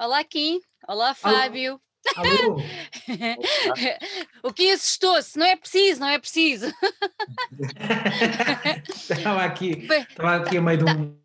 Olá, Kim. Olá, Fábio. Alô? o Kim assustou-se, não é preciso, não é preciso. Estava aqui, estava aqui a meio de um.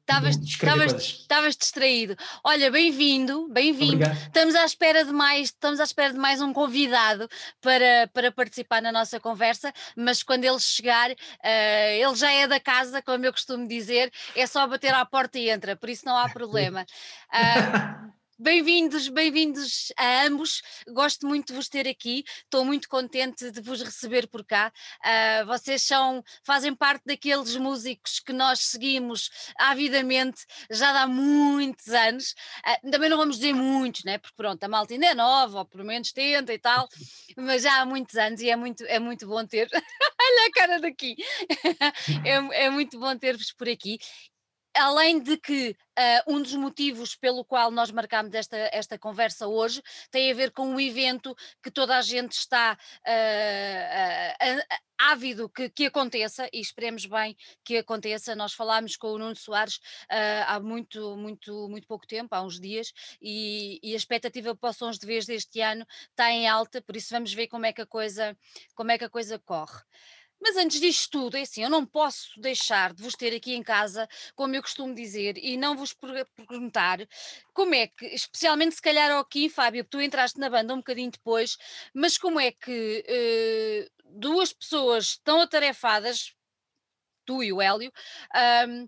Estavas distraído. Olha, bem-vindo, bem-vindo. Estamos à espera de mais, estamos à espera de mais um convidado para, para participar na nossa conversa, mas quando ele chegar, eh, ele já é da casa, como eu costumo dizer, é só bater à porta e entra, por isso não há problema. Ah, Bem-vindos, bem-vindos a ambos. Gosto muito de vos ter aqui. Estou muito contente de vos receber por cá. Ah, vocês são, fazem parte daqueles músicos que nós seguimos avidamente já há muitos anos. Ah, também não vamos dizer muitos, né? Porque pronto, a malta ainda é nova, ou pelo menos tenta e tal, mas já há muitos anos e é muito, é muito bom ter. Olha a cara daqui! é, é muito bom ter-vos por aqui. Além de que ah, um dos motivos pelo qual nós marcámos esta, esta conversa hoje tem a ver com um evento que toda a gente está ah, ah, ávido que, que aconteça e esperemos bem que aconteça. Nós falámos com o Nuno Soares há muito, muito, muito pouco tempo, há uns dias, e, e a expectativa para os sons de vez deste ano está em alta, por isso vamos ver como é que a coisa, como é que a coisa corre. Mas antes disto tudo, é assim, eu não posso deixar de vos ter aqui em casa, como eu costumo dizer, e não vos per- perguntar como é que, especialmente se calhar ao aqui, Fábio, porque tu entraste na banda um bocadinho depois, mas como é que eh, duas pessoas tão atarefadas, tu e o Hélio, ahm,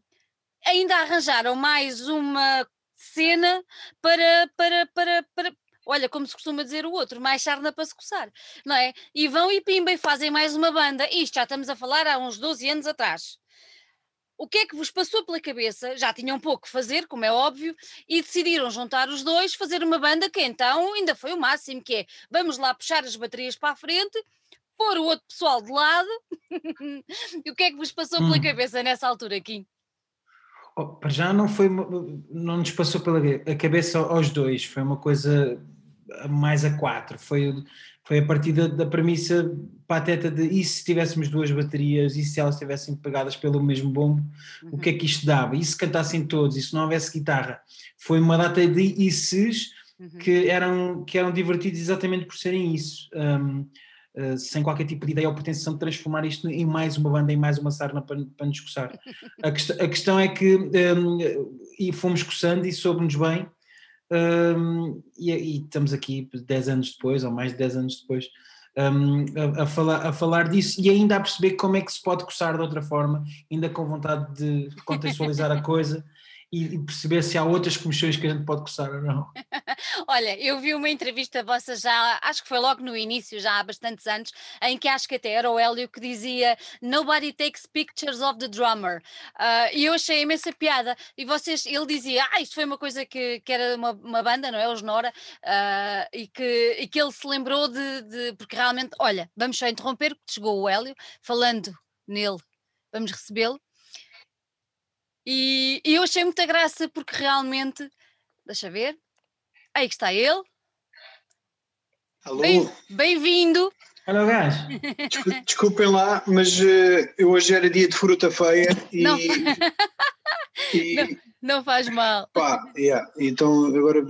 ainda arranjaram mais uma cena para, para, para, para, olha, como se costuma dizer o outro, mais sarna para se coçar, não é? E vão e pimba e fazem mais uma banda. Isto já estamos a falar há uns 12 anos atrás. O que é que vos passou pela cabeça? Já tinham pouco que fazer, como é óbvio, e decidiram juntar os dois, fazer uma banda que então ainda foi o máximo, que é vamos lá puxar as baterias para a frente, pôr o outro pessoal de lado. e o que é que vos passou pela Hum. cabeça nessa altura, Kim? Oh, já não foi, não nos passou pela cabeça aos dois, foi uma coisa mais a quatro, foi, foi a partir da, da premissa pateta de e se tivéssemos duas baterias, e se elas estivessem pegadas pelo mesmo bombo, o que é que isto dava? E se cantassem todos, e se não houvesse guitarra? Foi uma data de isses Uhum. que eram, que eram divertidos exatamente por serem isso, um, uh, sem qualquer tipo de ideia ou pretensão de transformar isto em mais uma banda, em mais uma sarna para, para nos coçar. A, quest- a questão é que um, e fomos coçando e soube-nos bem, um, e, e estamos aqui 10 anos depois, ou mais de 10 anos depois. um, a, a falar, a falar disso e ainda a perceber como é que se pode coçar de outra forma, ainda com vontade de contextualizar a coisa e, perceber se há outras comissões que a gente pode coçar ou não. Olha, eu vi uma entrevista vossa já, acho que foi logo no início, já há bastantes anos, em que acho que até era o Hélio que dizia Nobody takes pictures of the drummer. Ah, e eu achei imensa piada. E vocês, ele dizia, ah, isto foi uma coisa que, que era uma, uma banda, não é? Os Nora, ah, e, que, e que ele se lembrou de, de- Porque realmente, olha, vamos só interromper, porque chegou o Hélio, falando nele, vamos recebê-lo. E, e eu achei muita graça porque realmente, deixa ver, aí que está ele. Alô, Bem- Bem-vindo! Olha o gajo. descu- desculpem lá, mas eh, eu hoje era dia de fruta feia e, Não. e Não faz mal. pá, yeah, então agora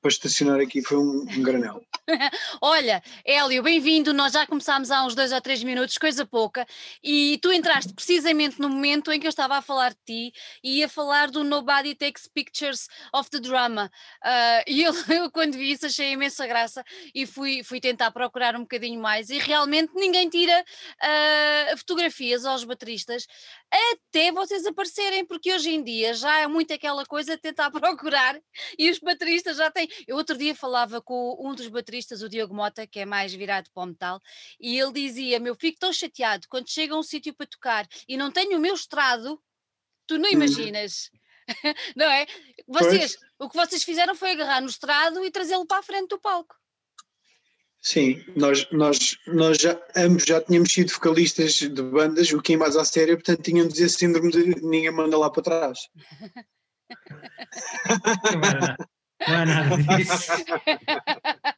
para estacionar aqui foi um, um granel. Olha, Hélio, bem-vindo. Nós já começámos há uns dois ou três minutos, coisa pouca, e tu entraste precisamente no momento em que eu estava a falar de ti e ia falar do Nobody Takes Pictures of the Drama. Ah, e eu, eu, quando vi isso, achei imensa graça e fui, fui tentar procurar um bocadinho mais. E realmente ninguém tira ah, fotografias aos bateristas até vocês aparecerem, porque hoje em dia já é muito aquela coisa de tentar procurar e os bateristas já têm. Eu outro dia falava com um dos bateristas, o Diogo Mota, que é mais virado para o metal, e ele dizia: Eu fico tão chateado quando chego a um sítio para tocar e não tenho o meu estrado, tu não Uhum. imaginas. não é? Vocês, o que vocês fizeram foi agarrar no estrado e trazê-lo para a frente do palco. Sim, nós, nós, nós já, ambos já tínhamos sido vocalistas de bandas, o que mais à séria, portanto tínhamos esse síndrome de ninguém manda lá para trás. Nada, não é nada disso.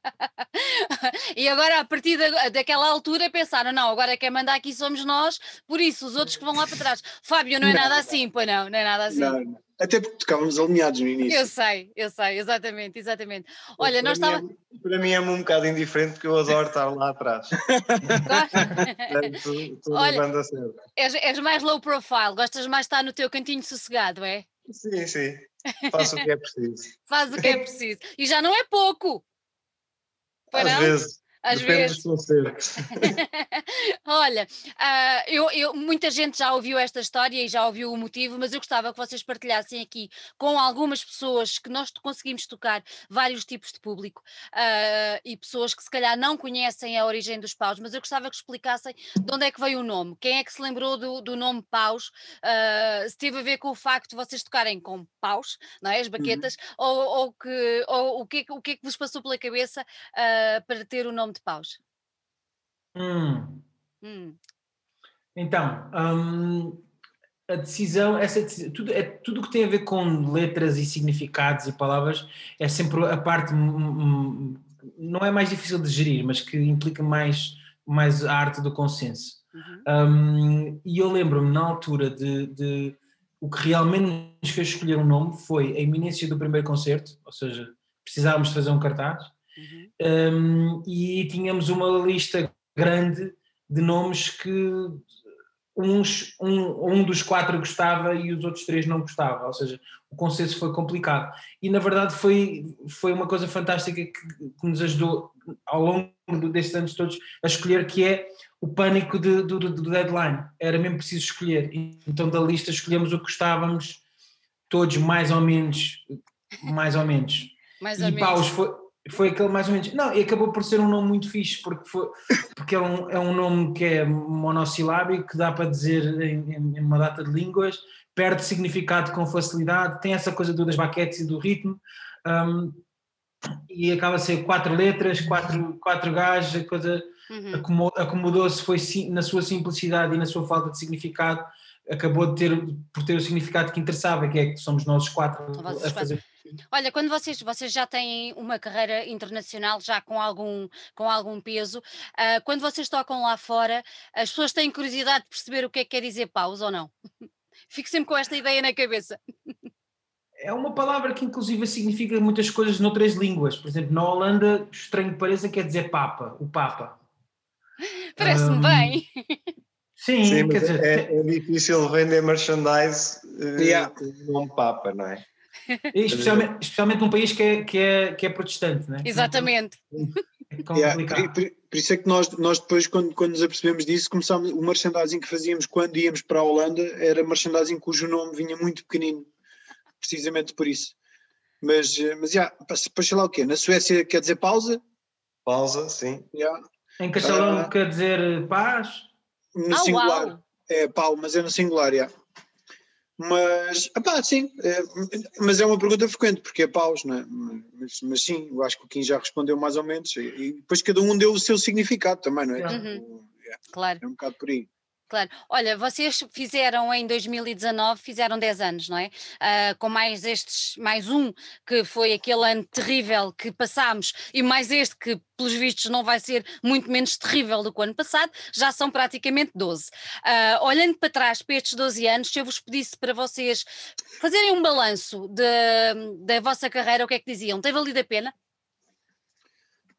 e agora, a partir da- daquela altura, pensaram: não, agora quem manda aqui somos nós, por isso os outros que vão lá para trás. Fábio, não é Não, nada assim, pois não, não é nada assim. Não, não. Até porque tocávamos alinhados no início. Eu sei, eu sei, exatamente, exatamente. Olha, para nós mim estávamos. É, para mim é-me um bocado indiferente porque eu adoro estar lá atrás. Portanto, estou Olha, és, és mais low profile, gostas mais de estar no teu cantinho sossegado, é? Sim, sim. Faço o que é preciso. Faz o que é preciso. E já não é pouco. Pois Às não? vezes. Às Depende vezes. Olha, ah, eu, eu- muita gente já ouviu esta história e já ouviu o motivo, mas eu gostava que vocês partilhassem aqui com algumas pessoas que nós conseguimos tocar vários tipos de público ah, e pessoas que se calhar não conhecem a origem dos paus, mas eu gostava que explicassem de onde é que veio o nome, quem é que se lembrou do, do nome paus, ah, se teve a ver com o facto de vocês tocarem com paus, não é? As baquetas, ou, ou que, ou o, que é, que- o que é que vos passou pela cabeça para ter o nome de paus? Hum. Hum, Então, hum, a decisão, essa decisão, tudo, é, tudo que tem a ver com letras e significados e palavras é sempre a parte, hum, hum, não é mais difícil de gerir, mas que implica mais, mais a arte do consenso. uhum. Hum, e eu lembro-me na altura de, de- o que realmente nos fez escolher um nome foi a iminência do primeiro concerto, ou seja, precisávamos de fazer um cartaz Uhum. um, e tínhamos uma lista grande de nomes que uns, um, um dos quatro gostava e os outros três não gostavam, ou seja, o consenso foi complicado. E na verdade foi, foi uma coisa fantástica que, que nos ajudou ao longo destes anos todos a escolher, que é o pânico de- do, do- deadline. Era mesmo preciso escolher. Então da lista escolhemos o que gostávamos, todos mais ou menos, mais ou menos. Mais ou E menos. Paus foi, foi aquele mais ou menos. Não, e acabou por ser um nome muito fixe, porque, foi, porque é, um, é um nome que é monossilábico, que dá para dizer em, em- uma data de línguas, perde significado com facilidade, tem essa coisa do- das baquetes e do ritmo, hum, e acaba a ser quatro letras, quatro, quatro gajos, a coisa Uhum. acomo- acomodou-se, foi sim- na sua simplicidade e na sua falta de significado, acabou de ter, por ter o significado que interessava, que é que somos nós quatro a fazer. Olha, quando vocês, vocês já têm uma carreira internacional, já com algum, com algum peso, ah, quando vocês tocam lá fora, as pessoas têm curiosidade de perceber o que é que quer dizer pausa ou não? Fico sempre com esta ideia na cabeça. É uma palavra que inclusive significa muitas coisas noutras línguas. Por exemplo, na Holanda, estranho que pareça, quer dizer Papa, o Papa. Parece-me Hum, bem. Sim, Sim, quer dizer, é, é difícil vender merchandise eh, Yeah. com o nome Papa, não é? Especialmente, especialmente num país que é, que é, que é protestante, né? Exatamente. É Yeah, complicado. por, por- por isso é que nós, nós depois, quando, quando nos apercebemos disso, começámos, o merchandising que fazíamos quando íamos para a Holanda era merchandising cujo nome vinha muito pequenino, precisamente por isso. Mas, eh, mas já, para para sei lá o quê? Na Suécia quer dizer pausa? Pausa, sim. Já. Em castelão Ah. quer dizer paz. No Ah, singular. uau! É pau, mas é no singular, já. Mas, epá, sim, é, mas é uma pergunta frequente, porque é paus, não é? Mas, mas sim, eu acho que o Kim já respondeu mais ou menos, e, e depois cada um deu o seu significado também, não é? Uhum. Claro, É um bocado por aí. Claro. Olha, vocês fizeram em 2019, fizeram 10 anos, não é? Ah, com mais estes, mais um, que foi aquele ano terrível que passámos, e mais este que, pelos vistos, não vai ser muito menos terrível do que o ano passado, já são praticamente 12. Ah, olhando para trás, para estes 12 anos, se eu vos pedisse para vocês fazerem um balanço da vossa carreira, o que é que diziam? Tem valido a pena?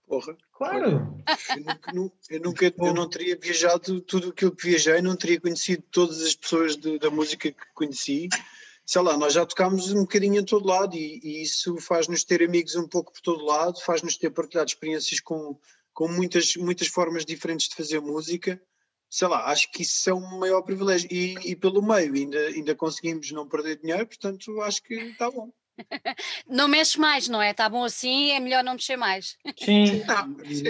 Porra. Claro. Eu nunca, nu- eu, nunca- eu não teria viajado tudo aquilo que viajei, não teria conhecido todas as pessoas de- da música que conheci. Sei lá, nós já tocámos um bocadinho em todo lado e, e isso faz-nos ter amigos um pouco por todo lado, faz-nos ter partilhado experiências com, com muitas, muitas formas diferentes de fazer música. Sei lá, acho que isso é um maior privilégio. E, e pelo meio ainda, ainda conseguimos não perder dinheiro, portanto acho que está bom. Não mexe mais, não é? Está bom assim, é melhor não mexer mais. Sim.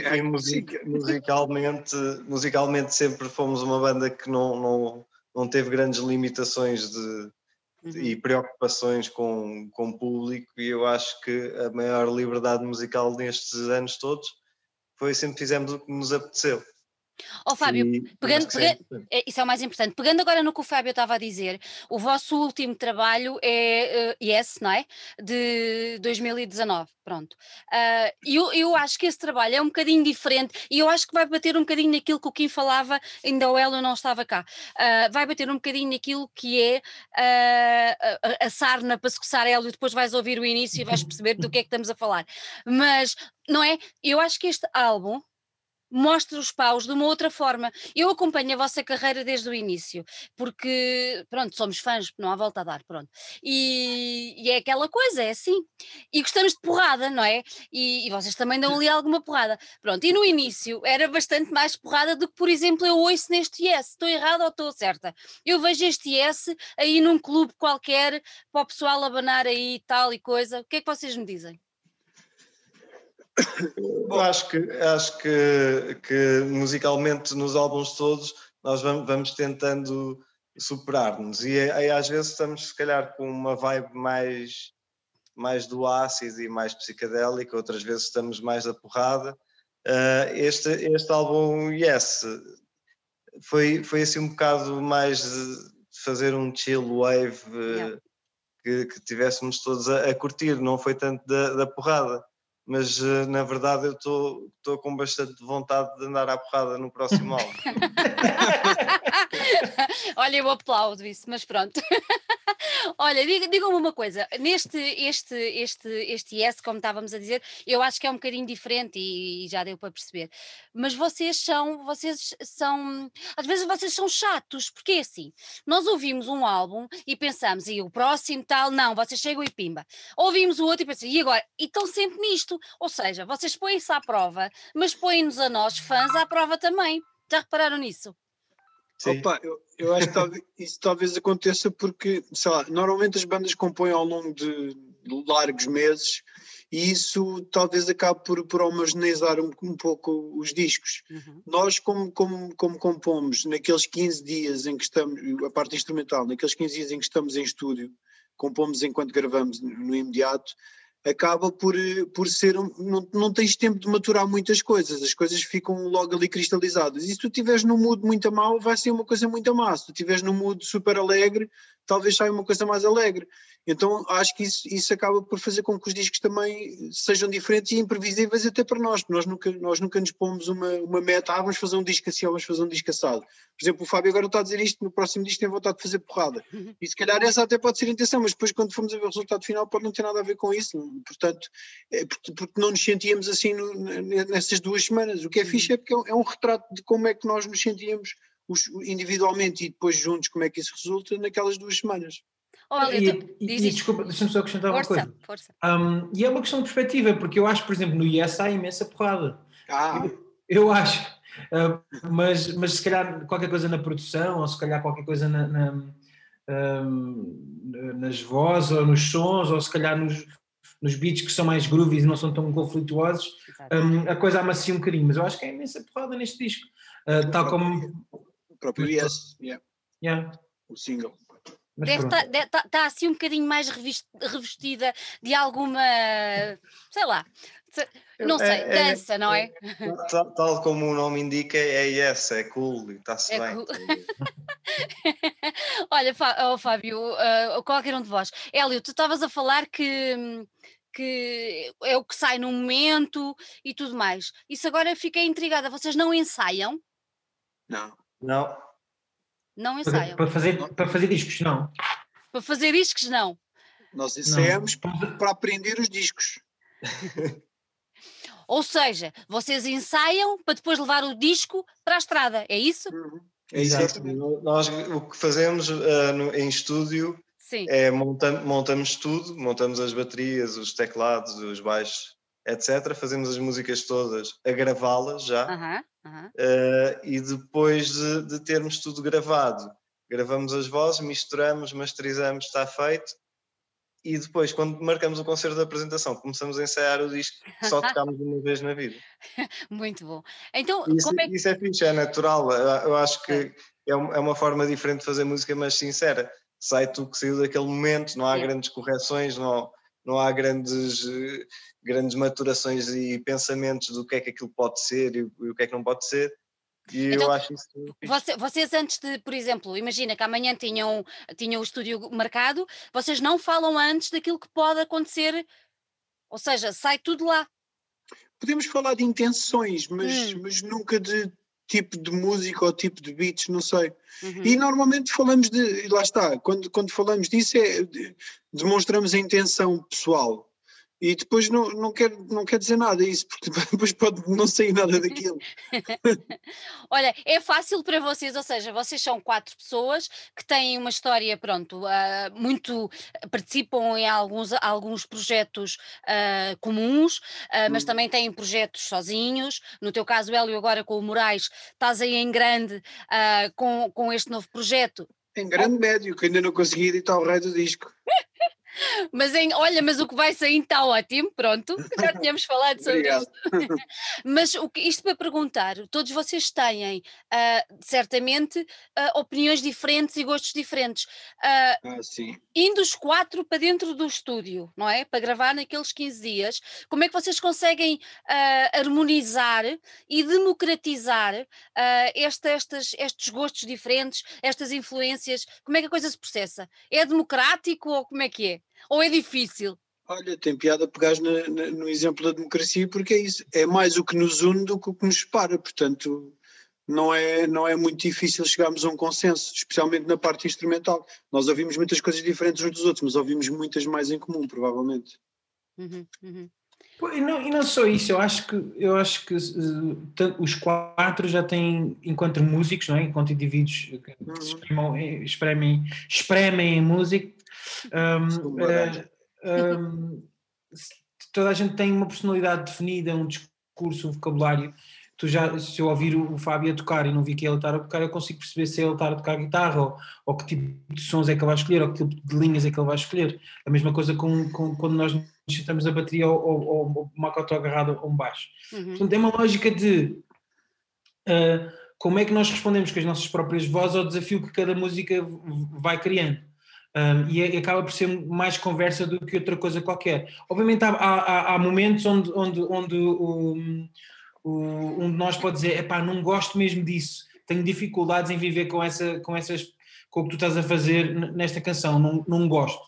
Ah, E, music- musicalmente, musicalmente sempre fomos uma banda que não, não, não teve grandes limitações de, Uhum. e preocupações com, com o público e eu acho que a maior liberdade musical nestes anos todos foi sempre fizemos o que nos apeteceu. Ó oh, Fábio, e, pegando, pega, é, isso é o mais importante. Pegando agora no que o Fábio estava a dizer, o vosso último trabalho é uh, Yes, não é? De 2019, pronto. Uh, eu, eu acho que esse trabalho é um bocadinho diferente e eu acho que vai bater um bocadinho naquilo que o Kim falava, ainda o Hélio não estava cá. Uh, vai bater um bocadinho naquilo que é uh, a, a sarna para se coçar Hélio, depois vais ouvir o início e vais perceber do que é que estamos a falar. Mas, não é? Eu acho que este álbum mostra os paus de uma outra forma. Eu acompanho a vossa carreira desde o início, porque, pronto, somos fãs, não há volta a dar, pronto. E, e é aquela coisa, é assim. E gostamos de porrada, não é? E, e, vocês também dão ali alguma porrada. Pronto, e no início era bastante mais porrada do que, por exemplo, eu ouço neste Yes. Estou errada ou estou certa? Eu vejo este Yes aí num clube qualquer, para o pessoal abanar aí tal e coisa. O que é que vocês me dizem? Eu acho que, acho que, que musicalmente nos álbuns todos nós vamos, vamos tentando superar-nos e aí às vezes estamos se calhar com uma vibe mais, mais do ácido e mais psicadélica, outras vezes estamos mais da porrada. Uh, este, este álbum Yes foi, foi assim um bocado mais de fazer um chill wave yeah. que, que tivéssemos todos a, a, curtir, não foi tanto da, da porrada mas uh, na verdade eu estou com bastante vontade de andar à porrada no próximo álbum. Olha, eu aplaudo isso, mas pronto. Olha, digam-me uma coisa, neste este, este, este yes, como estávamos a dizer, eu acho que é um bocadinho diferente e, e, já deu para perceber. Mas vocês são, vocês são, às vezes vocês são chatos, porque é assim, nós ouvimos um álbum e pensamos, e o próximo tal, não, vocês chegam e pimba. Ouvimos o outro e pensamos, e agora? E estão sempre nisto, ou seja, vocês põem-se à prova, mas põem-nos a nós, fãs, à prova também. Já repararam nisso? Sim. Opa, eu, eu acho que talvez, isso talvez aconteça porque, sei lá, normalmente as bandas compõem ao longo de largos meses e isso talvez acabe por, por homogeneizar um, um pouco os discos. Uhum. Nós, como, como, como compomos naqueles 15 dias em que estamos, a parte instrumental, naqueles 15 dias em que estamos em estúdio, compomos enquanto gravamos no imediato, acaba por, por ser, não, não tens tempo de maturar muitas coisas, as coisas ficam logo ali cristalizadas. E se tu estiveres num mood muito mal, vai ser uma coisa muito má. Se tu estiveres num mood super alegre, talvez saia uma coisa mais alegre. Então acho que isso, isso acaba por fazer com que os discos também sejam diferentes e imprevisíveis até para nós, nós nunca, nós nunca nos pomos uma, uma meta, ah, vamos fazer um disco assim ou vamos fazer um disco assado. Por exemplo, o Fábio agora está a dizer isto, no próximo disco tem vontade de fazer porrada. Uhum. E se calhar essa até pode ser a intenção, mas depois quando formos a ver o resultado final pode não ter nada a ver com isso. Portanto, é porque, porque não nos sentíamos assim no, nessas duas semanas. O que é fixe é porque é é um retrato de como é que nós nos sentíamos individualmente e depois juntos como é que isso resulta naquelas duas semanas. Olha, e, e, e desculpa, deixa-me só acrescentar força, uma coisa. Força. Um, e é uma questão de perspectiva, porque eu acho, por exemplo, no IES há imensa porrada. Ah. Eu, eu acho. Uh, mas, mas se calhar qualquer coisa na produção, ou se calhar qualquer coisa na, na, um, nas vozes, ou nos sons, ou se calhar nos, nos beats que são mais groovies e não são tão conflituosos, um, a coisa amacia um bocadinho. Mas eu acho que é imensa porrada neste disco. Uh, tal como. O próprio Yes, yeah. yeah. O single. Deve estar tá, tá, tá, assim um bocadinho mais revestida de alguma, sei lá, não sei, é, é dança, é, não é? Tal, tal, como o nome indica, é yes, é cool, está-se é bem. Cool. Olha, oh, Fábio, uh, qualquer um de vós, Hélio, tu estavas a falar que, que é o que sai no momento e tudo mais. Isso agora fiquei intrigada, vocês não ensaiam? Não. Não. Não ensaiam. Para fazer, para fazer discos, não. Para fazer discos, não. Nós ensaiamos não. para aprender os discos. Ou seja, vocês ensaiam para depois levar o disco para a estrada, é isso? Uhum. É exatamente. Nós o que fazemos uh, no, em estúdio Sim. é montam, montamos tudo, montamos as baterias, os teclados, os baixos, etc. Fazemos as músicas todas a gravá-las já. Uhum. Uhum. Uh, e depois de, de, termos tudo gravado, gravamos as vozes, misturamos, masterizamos, está feito. E depois, quando marcamos o concerto da apresentação, começamos a ensaiar o disco que só tocámos uma vez na vida. Muito bom. Então, isso, é... isso é fixe, é natural. Eu acho que é, é uma forma diferente de fazer música, mas sincera. Sai tudo que saiu daquele momento, não há é. grandes correções, não, não há grandes, grandes maturações e pensamentos do que é que aquilo pode ser e, o que é que não pode ser. E Então, eu acho isso. Você- vocês antes de, por exemplo, imagina que amanhã tinham, tinham o estúdio marcado, vocês não falam antes daquilo que pode acontecer, ou seja, sai tudo lá. Podemos falar de intenções, mas, Hum. mas nunca de tipo de música ou tipo de beats, não sei. Uhum. E normalmente falamos de, lá está, quando, quando falamos disso é de- demonstramos a intenção pessoal. E depois não, não, quer, não quer dizer nada isso, porque depois pode não sair nada daquilo. Olha, é fácil para vocês, ou seja, vocês são quatro pessoas que têm uma história, pronto, ah, muito participam em alguns, alguns projetos ah, comuns, ah, mas Hum. também têm projetos sozinhos. No teu caso, Hélio, agora com o Moraes, estás aí em grande com, com este novo projeto. Em grande médio, que ainda não consegui editar o rei do disco. Mas em, olha, mas o que vai sair está ótimo, pronto, já tínhamos falado sobre isto. Mas o que, isto para perguntar, todos vocês têm ah, certamente ah, opiniões diferentes e gostos diferentes. Ah, Ah, sim. indo os quatro para dentro do estúdio, não é? Para gravar naqueles 15 dias, como é que vocês conseguem harmonizar e democratizar esta- estas, estes gostos diferentes, estas influências? Como é que a coisa se processa? É democrático ou como é que é? Ou é difícil? Olha, tem piada pegar no exemplo da democracia, porque é isso. É mais o que nos une do que o que nos separa. Portanto, não é, não é muito difícil chegarmos a um consenso, especialmente na parte instrumental. Nós ouvimos muitas coisas diferentes uns dos outros, mas ouvimos muitas mais em comum, provavelmente. Uhum, uhum. E não, e não só isso, eu acho que, eu acho que eh, os quatro já têm, enquanto músicos, não é? enquanto indivíduos que Uhum. se espremam- eh, espremem, espremem em música, eh, hum, se- toda a gente tem uma personalidade definida, um discurso, um vocabulário. Tu já, se eu ouvir o, o Fábio a tocar e não vi que ele está a tocar, eu consigo perceber se ele está a tocar guitarra ou, ou que tipo de sons é que ele vai escolher ou que tipo de linhas é que ele vai escolher. A mesma coisa com, com- quando nós sentamos a bateria ou, ou, ou uma cota agarrada ou um baixo. Uhum. Portanto, é uma lógica de ah, como é que nós respondemos com as nossas próprias vozes ao desafio que cada música vai criando. Um, e, é- acaba por ser mais conversa do que outra coisa qualquer. Obviamente há, há- há- momentos onde, onde, onde o- um de nós pode dizer, epá, não gosto mesmo disso, tenho dificuldades em viver com, essa, com, essas, com o que tu estás a fazer nesta canção, não, não gosto.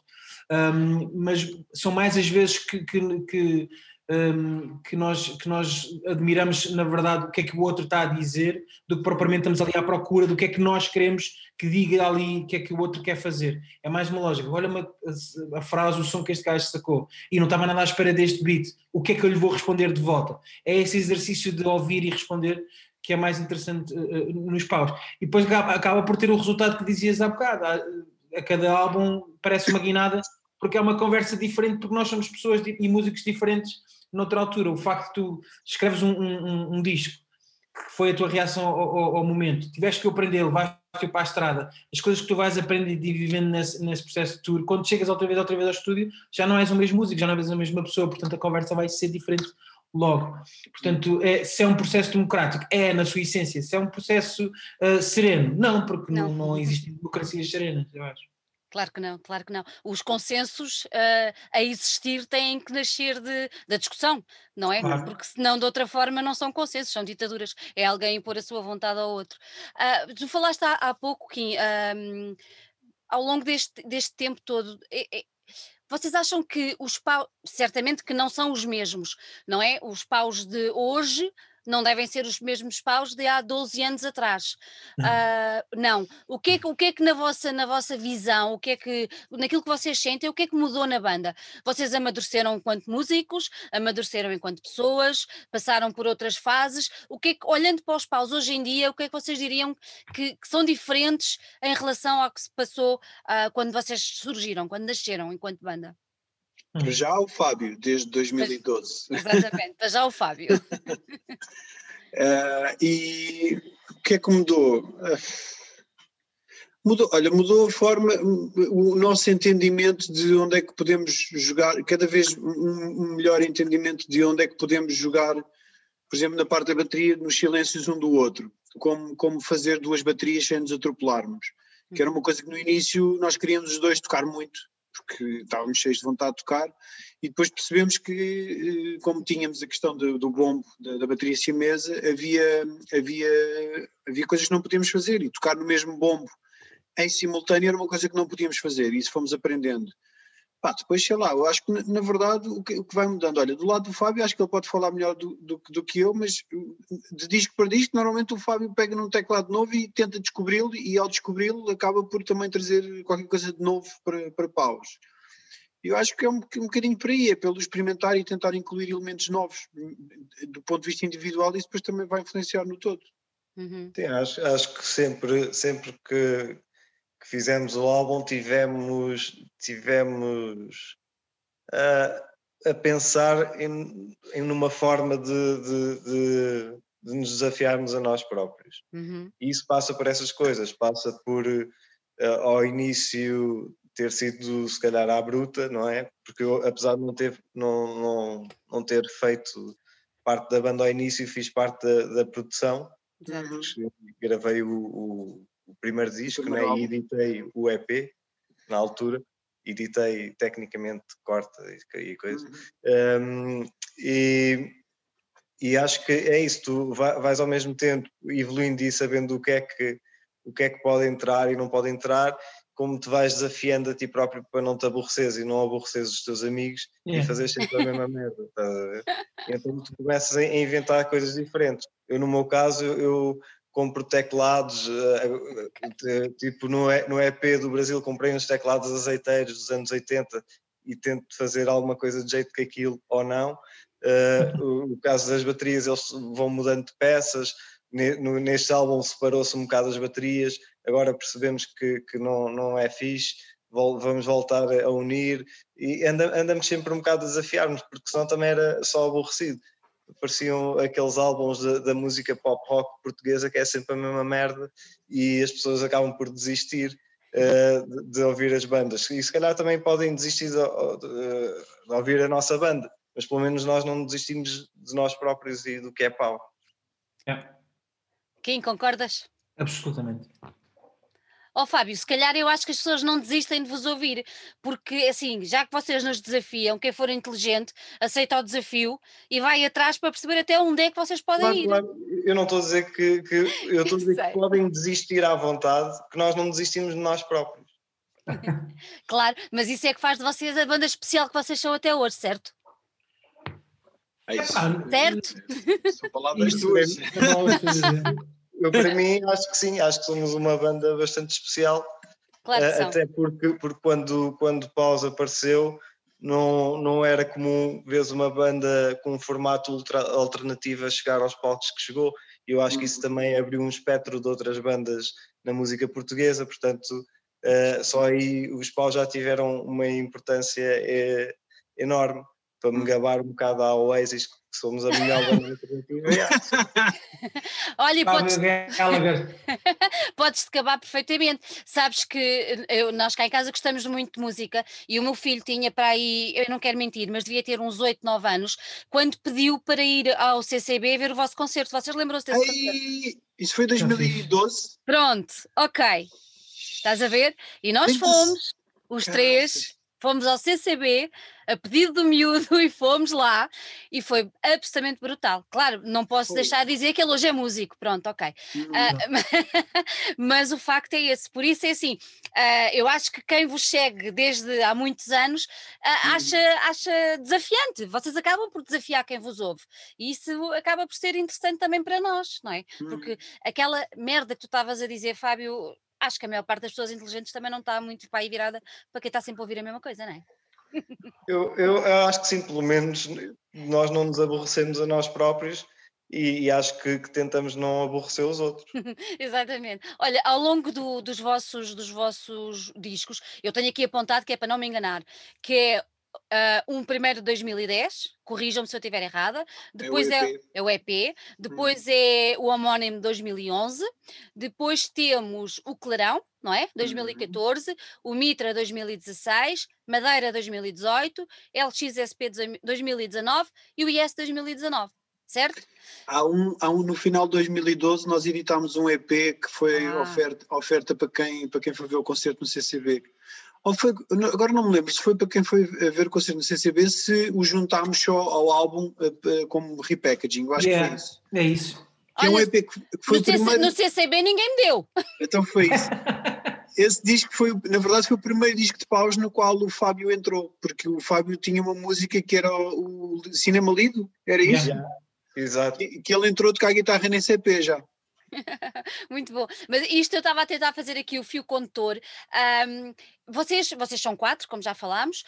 Um, mas são mais as vezes que, que, um, que, nós, que nós admiramos, na verdade, o que é que o outro está a dizer, do que propriamente estamos ali à procura do que é que nós queremos que diga ali o que é que o outro quer fazer. É mais uma lógica. Olha uma, a, a frase, o som que este gajo sacou, e não estava nada à espera deste beat, o que é que eu lhe vou responder de volta? É esse exercício de ouvir e responder que é mais interessante uh, nos paus. E depois acaba, acaba por ter o resultado que dizias há bocado. A, a cada álbum parece uma guinada, porque é uma conversa diferente, porque nós somos pessoas e músicos diferentes noutra altura. O facto de tu escreves um, um- um disco, que foi a tua reação ao, ao- ao momento, tiveste que aprender, vais para a estrada, as coisas que tu vais aprendendo e vivendo nesse, nesse processo de tour, quando chegas outra vez, outra vez ao estúdio, já não és o mesmo músico, já não és a mesma pessoa, portanto a conversa vai ser diferente logo. Portanto, é, se é um processo democrático, é na sua essência. Se é um processo ah, sereno, não, porque não, Não. não existem democracias serenas, eu acho. Claro que não, claro que não. Os consensos ah, a existir têm que nascer de, da discussão, não é? Claro. Porque senão de outra forma não são consensos, são ditaduras. É alguém impor a sua vontade ao outro. Ah, tu falaste há, há pouco, Kim, ao longo deste, deste tempo todo, é- é- vocês acham que os paus, certamente que não são os mesmos, não é? Os paus de hoje não devem ser os mesmos paus de há 12 anos atrás. Não. Ah, não. O que é que, o que, é que na, vossa, na vossa visão, o que é que, naquilo que vocês sentem, o que é que mudou na banda? Vocês amadureceram enquanto músicos, amadureceram enquanto pessoas, passaram por outras fases. O que é que, olhando para os paus hoje em dia, o que é que vocês diriam que, que são diferentes em relação ao que se passou ah, quando vocês surgiram, quando nasceram enquanto banda? Para já o Fábio, desde 2012. Exatamente, para já o Fábio. Eh, e o que é que mudou? Eh, mudou, olha, mudou a forma, o nosso entendimento de onde é que podemos jogar, cada vez um um melhor entendimento de onde é que podemos jogar, por exemplo, na parte da bateria, nos silêncios um do outro, como, como fazer duas baterias sem nos atropelarmos, que era uma coisa que no início nós queríamos os dois tocar muito, porque estávamos cheios de vontade de tocar, e depois percebemos que, eh, como tínhamos a questão do, do bombo, da, da, bateria siamesa, havia, havia, havia coisas que não podíamos fazer, e tocar no mesmo bombo em simultâneo era uma coisa que não podíamos fazer, e isso fomos aprendendo. Pá, depois, sei lá, eu acho que na verdade o que, o que, vai mudando, olha, do lado do Fábio acho que ele pode falar melhor do, do, do, que eu, mas de disco para disco, normalmente o Fábio pega num teclado novo e tenta descobri-lo e ao descobri-lo acaba por também trazer qualquer coisa de novo para, para paus. Eu acho que é um, um bocadinho por aí, é pelo experimentar e tentar incluir elementos novos do ponto de vista individual e isso depois também vai influenciar no todo. Uhum. Sim, acho, acho que sempre, sempre que, que fizemos o álbum tivemos, tivemos uh, a pensar em, em uma forma de, de, de, de, nos desafiarmos a nós próprios. Uhum. E isso passa por essas coisas, passa por uh, ao início ter sido se calhar à bruta, não é? Porque eu, apesar de não ter, não, não, não ter feito parte da banda ao início, fiz parte da, da produção. Uhum. Gravei o, o o primeiro disco, né, e editei o EP na altura, editei tecnicamente corta e, coisa. Uhum. Um, e, e acho que é isso, tu vais ao mesmo tempo evoluindo e sabendo o que é que, o que, é que pode entrar e não pode entrar, como te vais desafiando a ti próprio para não te aborreceres e não aborreceres os teus amigos yeah. e fazeres sempre a mesma merda. Então tu começas a inventar coisas diferentes. Eu, no meu caso, eu compro teclados, uh, tipo no, EP do Brasil comprei uns teclados azeiteiros dos anos 80 e tento fazer alguma coisa de jeito que aquilo ou não. O, caso das baterias, eles vão mudando de peças, neste álbum separou-se um bocado as baterias, agora percebemos que, que não, não é fixe, vamos voltar a unir e andamos sempre um bocado a desafiar-nos, porque senão também era só aborrecido pareciam aqueles álbuns da, da, música pop rock portuguesa que é sempre a mesma merda e as pessoas acabam por desistir uh, de, de, ouvir as bandas. E se calhar também podem desistir de, de, de, ouvir a nossa banda, mas pelo menos nós não desistimos de nós próprios e do que é pau. É. Quem concordas? Absolutamente. Ó oh, Fábio, se calhar eu acho que as pessoas não desistem de vos ouvir, porque assim, já que vocês nos desafiam, quem for inteligente aceita o desafio e vai atrás para perceber até onde é que vocês podem claro, ir. Claro. Eu não estou a dizer que, que eu estou a dizer que podem desistir à vontade, que nós não desistimos de nós próprios. claro, mas isso é que faz de vocês a banda especial que vocês são até hoje, certo? É isso. Certo? São palavras tuas. Eu, para mim, acho que sim, acho que somos uma banda bastante especial. Claro que Até porque, porque quando, quando Paus apareceu, não, não era comum ver uma banda com um formato ultra alternativo a chegar aos palcos que chegou. E eu acho que isso também abriu um espectro de outras bandas na música portuguesa, portanto, uh, só aí os Paus já tiveram uma importância é, enorme para me gabar um bocado à Oasis, somos a melhor banda. Olha, podes, podes-te acabar perfeitamente. Sabes que eu, nós cá em casa gostamos muito de música e o meu filho tinha para aí, eu não quero mentir, mas devia ter uns 8, 9 anos, quando pediu para ir ao CCB ver o vosso concerto. Vocês lembram-se desse Ai, concerto? Isso foi 2012? Pronto, ok. Estás a ver? E nós fomos, os três, fomos ao CCB a pedido do miúdo e fomos lá e foi absolutamente brutal. Claro, não posso foi. deixar de dizer que ele hoje é músico, pronto, ok. Uh, mas o facto é esse, por isso é assim, uh, eu acho que quem vos segue desde há muitos anos uh, acha, acha desafiante, vocês acabam por desafiar quem vos ouve e isso acaba por ser interessante também para nós, não é? Porque uhum. aquela merda que tu estavas a dizer, Fábio, acho que a maior parte das pessoas inteligentes também não está muito para aí virada para quem está sempre a ouvir a mesma coisa, não é? Eu, eu, eu, acho que sim, pelo menos nós não nos aborrecemos a nós próprios e, e acho que, que, tentamos não aborrecer os outros. Exatamente. Olha, ao longo do, dos, vossos, dos vossos discos, eu tenho aqui apontado que é para não me enganar, que é Uh, um primeiro de 2010, corrijam-me se eu estiver errada, depois é o EP, é, é o EP depois hum. é o homónimo 2011, depois temos o Clarão, não é? 2014, hum. o Mitra 2016, Madeira 2018, LXSP 2019 e o IS 2019 certo? Há um, há um no final de 2012 nós editámos um EP que foi ah. oferta, oferta para quem, para quem foi ver o concerto no CCB Ou foi, agora não me lembro se foi para quem foi ver o concerto no CCB se o juntámos só ao álbum uh, como repackaging. Eu acho Yeah, que foi isso. É isso. Que é um Olha, EP que foi No, o CC primeiro. no CCB ninguém me deu. Então foi isso. Esse disco foi, na verdade, foi o primeiro disco de paus no qual o Fábio entrou, porque o Fábio tinha uma música que era o, o Cinema Lido, era isso? Yeah. Exato. Que, que ele entrou a tocar guitarra nem CP já. Muito bom. Mas isto eu estava a tentar fazer aqui o fio condutor. Ahm, vocês, vocês são quatro, como já falámos.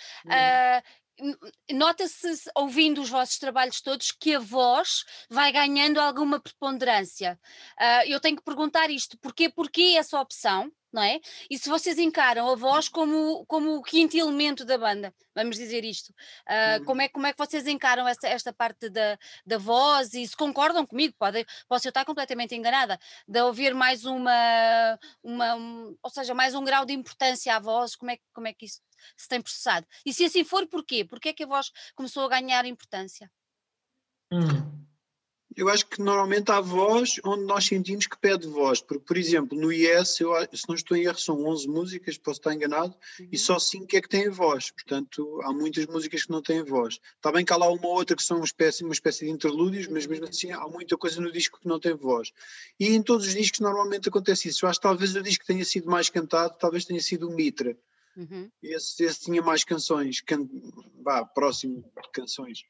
N- Nota-se, se- ouvindo os vossos trabalhos todos, que a voz vai ganhando alguma preponderância. Ah, eu tenho que perguntar isto: porquê, porquê essa opção? Não é? E se vocês encaram a voz como, como o quinto elemento da banda, vamos dizer isto, Uhum. como, é, como é que vocês encaram esta, esta parte da, da voz e se concordam comigo? Pode, posso eu estar completamente enganada, de ouvir mais uma, uma um- ou seja, mais um grau de importância à voz, como é, que- como é que isso se tem processado? E se assim for, porquê? Porquê é que a voz começou a ganhar importância? Hum. Eu acho que normalmente há voz onde nós sentimos que pede voz, porque, por exemplo, no IS, eu, se não estou em erro, são 11 músicas, posso estar enganado, Uhum. e só 5 é que têm voz, portanto, há muitas músicas que não têm voz. Está bem que há lá uma ou outra que são uma espécie, uma espécie de interlúdios, mas mesmo assim há muita coisa no disco que não tem voz. E em todos os discos normalmente acontece isso. Eu acho que talvez o disco tenha sido mais cantado, talvez tenha sido o Mitra. Uhum. Esse, esse tinha mais canções, can, vá, próximo de canções.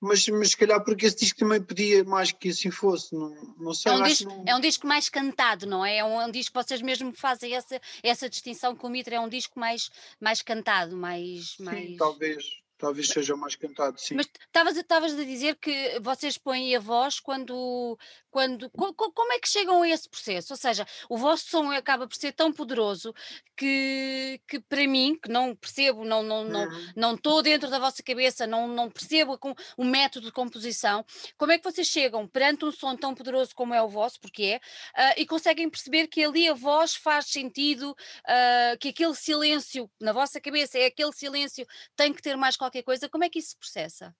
Mas, mas se calhar porque esse disco também pedia mais que assim fosse, não, não sei. É um, disco, não- é um disco mais cantado, não é? É um, é um disco que vocês mesmo fazem essa, essa distinção que o Mitra é um disco mais, mais cantado, mais. Sim, mais... talvez, talvez seja mais cantado, sim. Mas estavas a- dizer que vocês põem a voz quando. quando co- co- como é que chegam a esse processo? Ou seja, o vosso som acaba por ser tão poderoso que, que para mim, que não percebo, não estou não, não, Uhum. não dentro da vossa cabeça, não, não percebo com o método de composição, como é que vocês chegam perante um som tão poderoso como é o vosso, porque é, ah, e conseguem perceber que ali a voz faz sentido, ah, que aquele silêncio na vossa cabeça é aquele silêncio, tem que ter mais qualquer coisa, como é que isso se processa?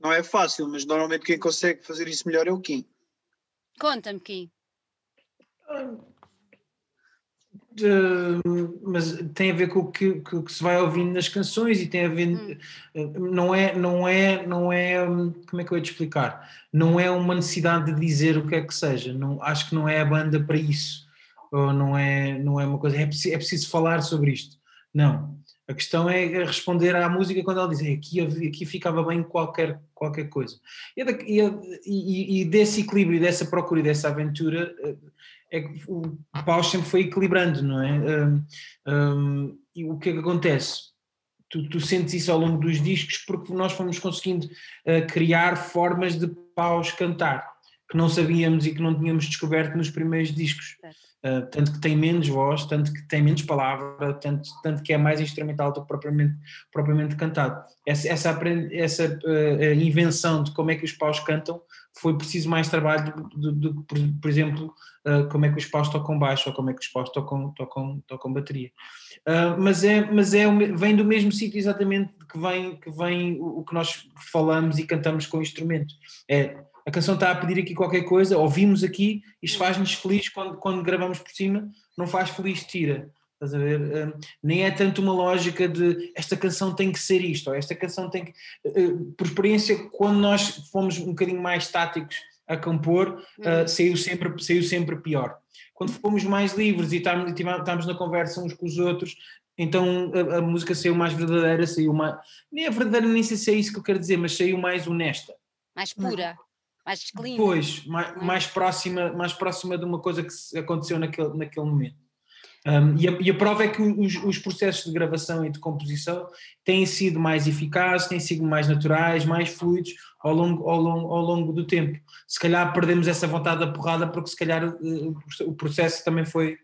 Não é fácil, mas normalmente quem consegue fazer isso melhor é o Kim. Conta-me, Kim. Uh, mas tem a ver com o que, com o que se vai ouvindo nas canções e tem a ver Hum. uh, não é não é não é hum, como é que eu ia te explicar não é uma necessidade de dizer o que é que seja não acho que não é a banda para isso ou não é não é uma coisa é preciso, é preciso falar sobre isto não a questão é responder à música quando ela diz "É, aqui aqui ficava bem qualquer qualquer coisa e, é é- e- e desse equilíbrio dessa procura dessa aventura uh, é que o paus sempre foi equilibrando, não é? Um, um, e o que é que acontece? Tu, tu sentes isso ao longo dos discos porque nós fomos conseguindo uh, criar formas de paus cantar que não sabíamos e que não tínhamos descoberto nos primeiros discos. Uh, tanto que tem menos voz, tanto que tem menos palavra, tanto, tanto que é mais instrumental do que propriamente, propriamente cantado. Essa, essa, essa uh, invenção de como é que os paus cantam foi preciso mais trabalho do do que, por, por exemplo, uh, como é que os paus tocam baixo ou como é que os paus tocam, tocam, tocam bateria. Mas é, mas é, vem do mesmo sítio exatamente que vem, que vem o, o que nós falamos e cantamos com o instrumento. É, a canção está a pedir aqui qualquer coisa, ouvimos aqui, isto faz-nos feliz quando, quando gravamos por cima, não faz feliz, tira. Estás a ver? Um, nem é tanto uma lógica de esta canção tem que ser isto, ou esta canção tem que. Uh, por experiência, quando nós fomos um bocadinho mais estáticos a compor, Uhum. uh, saiu, sempre, saiu sempre pior. Quando fomos mais livres e estávamos, estávamos na conversa uns com os outros, então a, a música saiu mais verdadeira, saiu mais. Nem é verdadeira, nem sei se é isso que eu quero dizer, mas saiu mais honesta. Mais pura, mais clean. Pois, mais, é? mais, próxima, mais próxima de uma coisa que aconteceu naquele, naquele momento. Um, e, a, e a prova é que os, os processos de gravação e de composição têm sido mais eficazes, têm sido mais naturais, mais fluidos ao longo, ao longo, ao longo do tempo. Se calhar perdemos essa vontade da porrada porque se calhar eh, o processo também foi,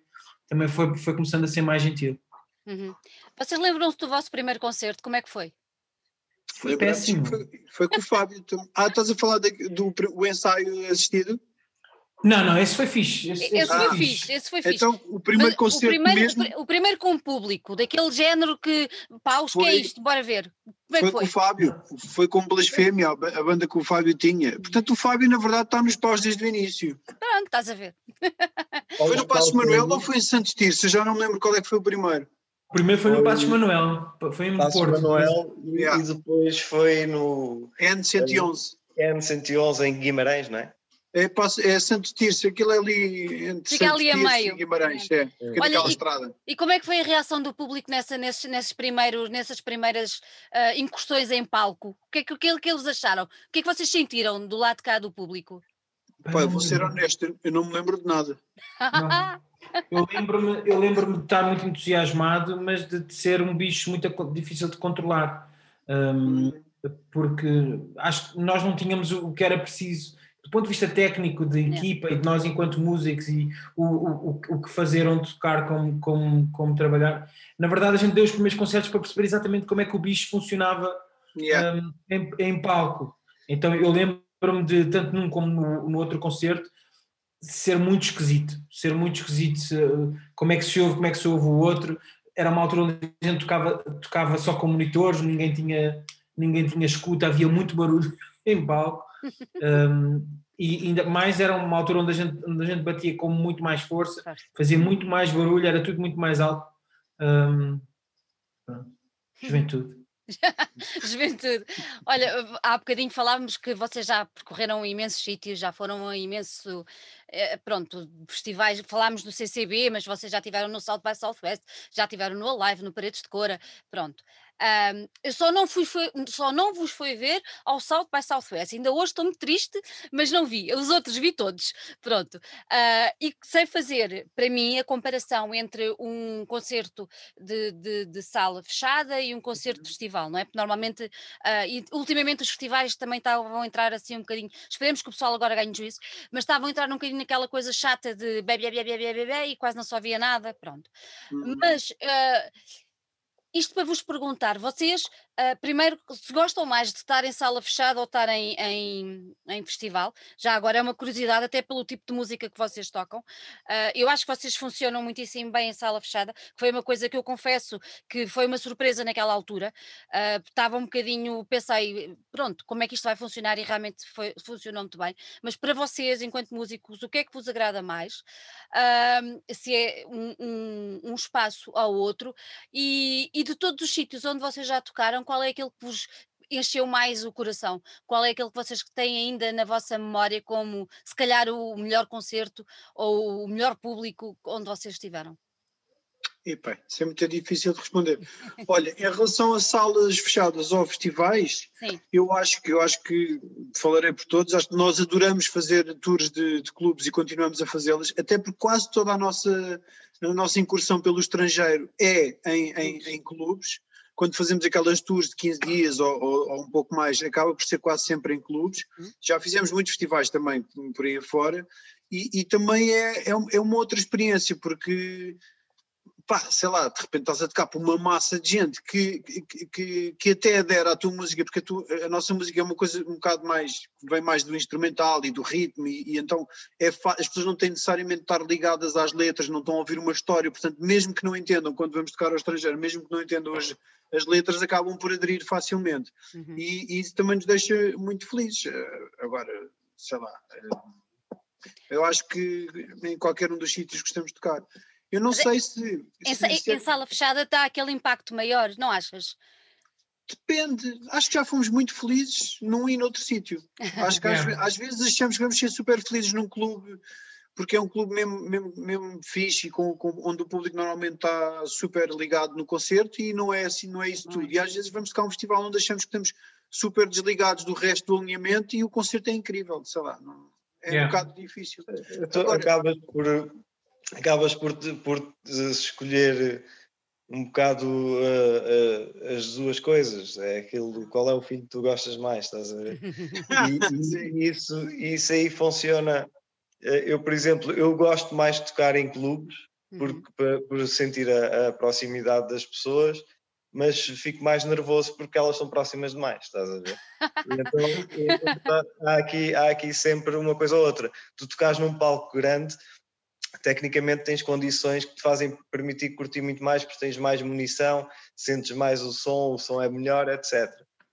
também foi, foi começando a ser mais gentil. Uhum. Vocês lembram-se do vosso primeiro concerto? Como é que foi? Foi Lembramos péssimo. Foi, foi com o Fábio. Ah, estás a falar da- do, o ensaio assistido? Não, não, esse foi fixe. Esse, Esse Ah. foi fixe, esse foi fixe. Então, o primeiro Mas concerto o primeiro, mesmo o pri- o primeiro com público, daquele género que, paus, que é Foi- isto? Bora ver. Como é foi que com foi? o Fábio, foi com Blasfémia, a ba- a banda que o Fábio tinha. Portanto, o Fábio, na verdade, está nos paus desde o início. Pronto, estás a ver. Foi no Passo Manuel ou foi em Santos Tirso? Eu já não me lembro qual é que foi o primeiro. Primeiro foi, foi no Passos Manuel, foi em Passos Porto. Manuel e, yeah. e depois foi no N111. N111 em Guimarães, não é? É, é Santo Tirso, aquilo é ali entre Fica Santo ali a Tirso meio. e Guimarães, é, fica Olha, naquela e- estrada. E como é que foi a reação do público nessa, nesses, nesses primeiros, nessas primeiras ah, incursões em palco? O que é que, o que é que eles acharam? O que é que vocês sentiram do lado de cá do público? Pá, eu vou ser honesto, eu não me lembro de nada. Eu lembro-me eu lembro de estar muito entusiasmado, mas de, de ser um bicho muito difícil de controlar. Hum, porque acho que nós não tínhamos o que era preciso do ponto de vista técnico de Yeah. equipa e de nós enquanto músicos e o, o, o, o que fazer, onde tocar, como, como, como trabalhar. Na verdade, a gente deu os primeiros concertos para perceber exatamente como é que o bicho funcionava Yeah. um, em, em palco. Então eu lembro-me de, tanto num como no, no outro concerto, ser muito esquisito, ser muito esquisito, se- como é que se ouve, como é que se ouve o outro. Era uma altura onde a gente tocava, tocava só com monitores, ninguém tinha, ninguém tinha escuta, havia muito barulho em palco. Um, e ainda mais era uma altura onde a gente, onde a gente batia com muito mais força, fazia muito mais barulho, era tudo muito mais alto. Um. Juventude. Juventude. Olha, há bocadinho falávamos que vocês já percorreram imensos sítios, já foram a imenso, eh, pronto, festivais, falámos do CCB, mas vocês já tiveram no South by Southwest, já tiveram no Alive, no Paredes de Cora, pronto. Ahm, eu só não, fui, foi- só não vos fui ver ao South by Southwest, ainda hoje estou muito triste, mas não vi, os outros vi todos, pronto. Ah, e sei fazer, para mim, a comparação entre um concerto de, de- de sala fechada e um concerto de festival, não é? Porque normalmente, ah, e ultimamente os festivais também estavam a entrar assim um bocadinho, esperemos que o pessoal agora ganhe juízo, mas estavam a entrar um bocadinho naquela coisa chata de bebê, bebê, bebê, bebê, e quase não só via nada, pronto. Uhum. Mas ah, isto para vos perguntar, vocês ah, primeiro se gostam mais de estar em sala fechada ou estar em, em, em festival? Já agora é uma curiosidade, até pelo tipo de música que vocês tocam. Ah, eu acho que vocês funcionam muitíssimo bem em sala fechada, que foi uma coisa que eu confesso que foi uma surpresa naquela altura. Ah, estava um bocadinho, pensei, pronto, como é que isto vai funcionar e realmente foi, funcionou muito bem. Mas para vocês, enquanto músicos, o que é que vos agrada mais? Se é um, um- um espaço ao outro e, e de todos os sítios onde vocês já tocaram, qual é aquele que vos encheu mais o coração? Qual é aquele que vocês têm ainda na vossa memória como se calhar o melhor concerto ou o melhor público onde vocês estiveram? Epá, isso é muito difícil de responder. Olha, em relação a salas fechadas ou festivais, Sim, eu acho que eu acho que falarei por todos, acho que nós adoramos fazer tours de, de clubes e continuamos a fazê-las, até porque quase toda a nossa, a nossa incursão pelo estrangeiro é em, em, em clubes. Quando fazemos aquelas tours de 15 dias ou, ou- ou um pouco mais, acaba por ser quase sempre em clubes. Uhum. Já fizemos muitos festivais também por aí afora, e, e também é, é, é uma outra experiência, porque pá, sei lá, de repente estás a tocar para uma massa de gente que, que, que, que até adera à tua música, porque a, a nossa música é uma coisa um bocado mais, vem mais do instrumental e do ritmo, e, e então é as pessoas não têm necessariamente de estar ligadas às letras, não estão a ouvir uma história, portanto, mesmo que não entendam, quando vamos tocar ao estrangeiro, mesmo que não entendam as, as letras, acabam por aderir facilmente. uhum. E, e isso também nos deixa muito felizes. Eh, Agora, sei lá, eh, eu acho que em qualquer um dos sítios gostamos de tocar. Eu não Mas é- sei se, Em, se- sa- em- se é- em sala fechada dá aquele impacto maior, não achas? Depende, acho que já fomos muito felizes num e noutro sítio. Acho que às, É. às vezes achamos que vamos ser super felizes num clube, porque é um clube mesmo, mesmo, mesmo fixe, com, com- onde o público normalmente está super ligado no concerto e não é assim, não é isso é. tudo. E às vezes vamos tocar um festival onde achamos que estamos super desligados do resto do alinhamento e o concerto é incrível, sei lá, não- é Yeah. um bocado difícil. Tu Agora- acabas por, acabas por, por escolher um bocado uh, uh, as duas coisas. É aquilo, qual é o filho que tu gostas mais, estás a ver? E, e- isso, isso aí funciona. Eh, Eu, por exemplo, eu gosto mais de tocar em clubes Uhum. porque, por, por sentir a, a proximidade das pessoas, mas fico mais nervoso porque elas são próximas demais, estás a ver? Então, há, aqui, há aqui sempre uma coisa ou outra. Tu tocas num palco grande, tecnicamente tens condições que te fazem permitir curtir muito mais, porque tens mais munição, sentes mais o som, o som é melhor, etc.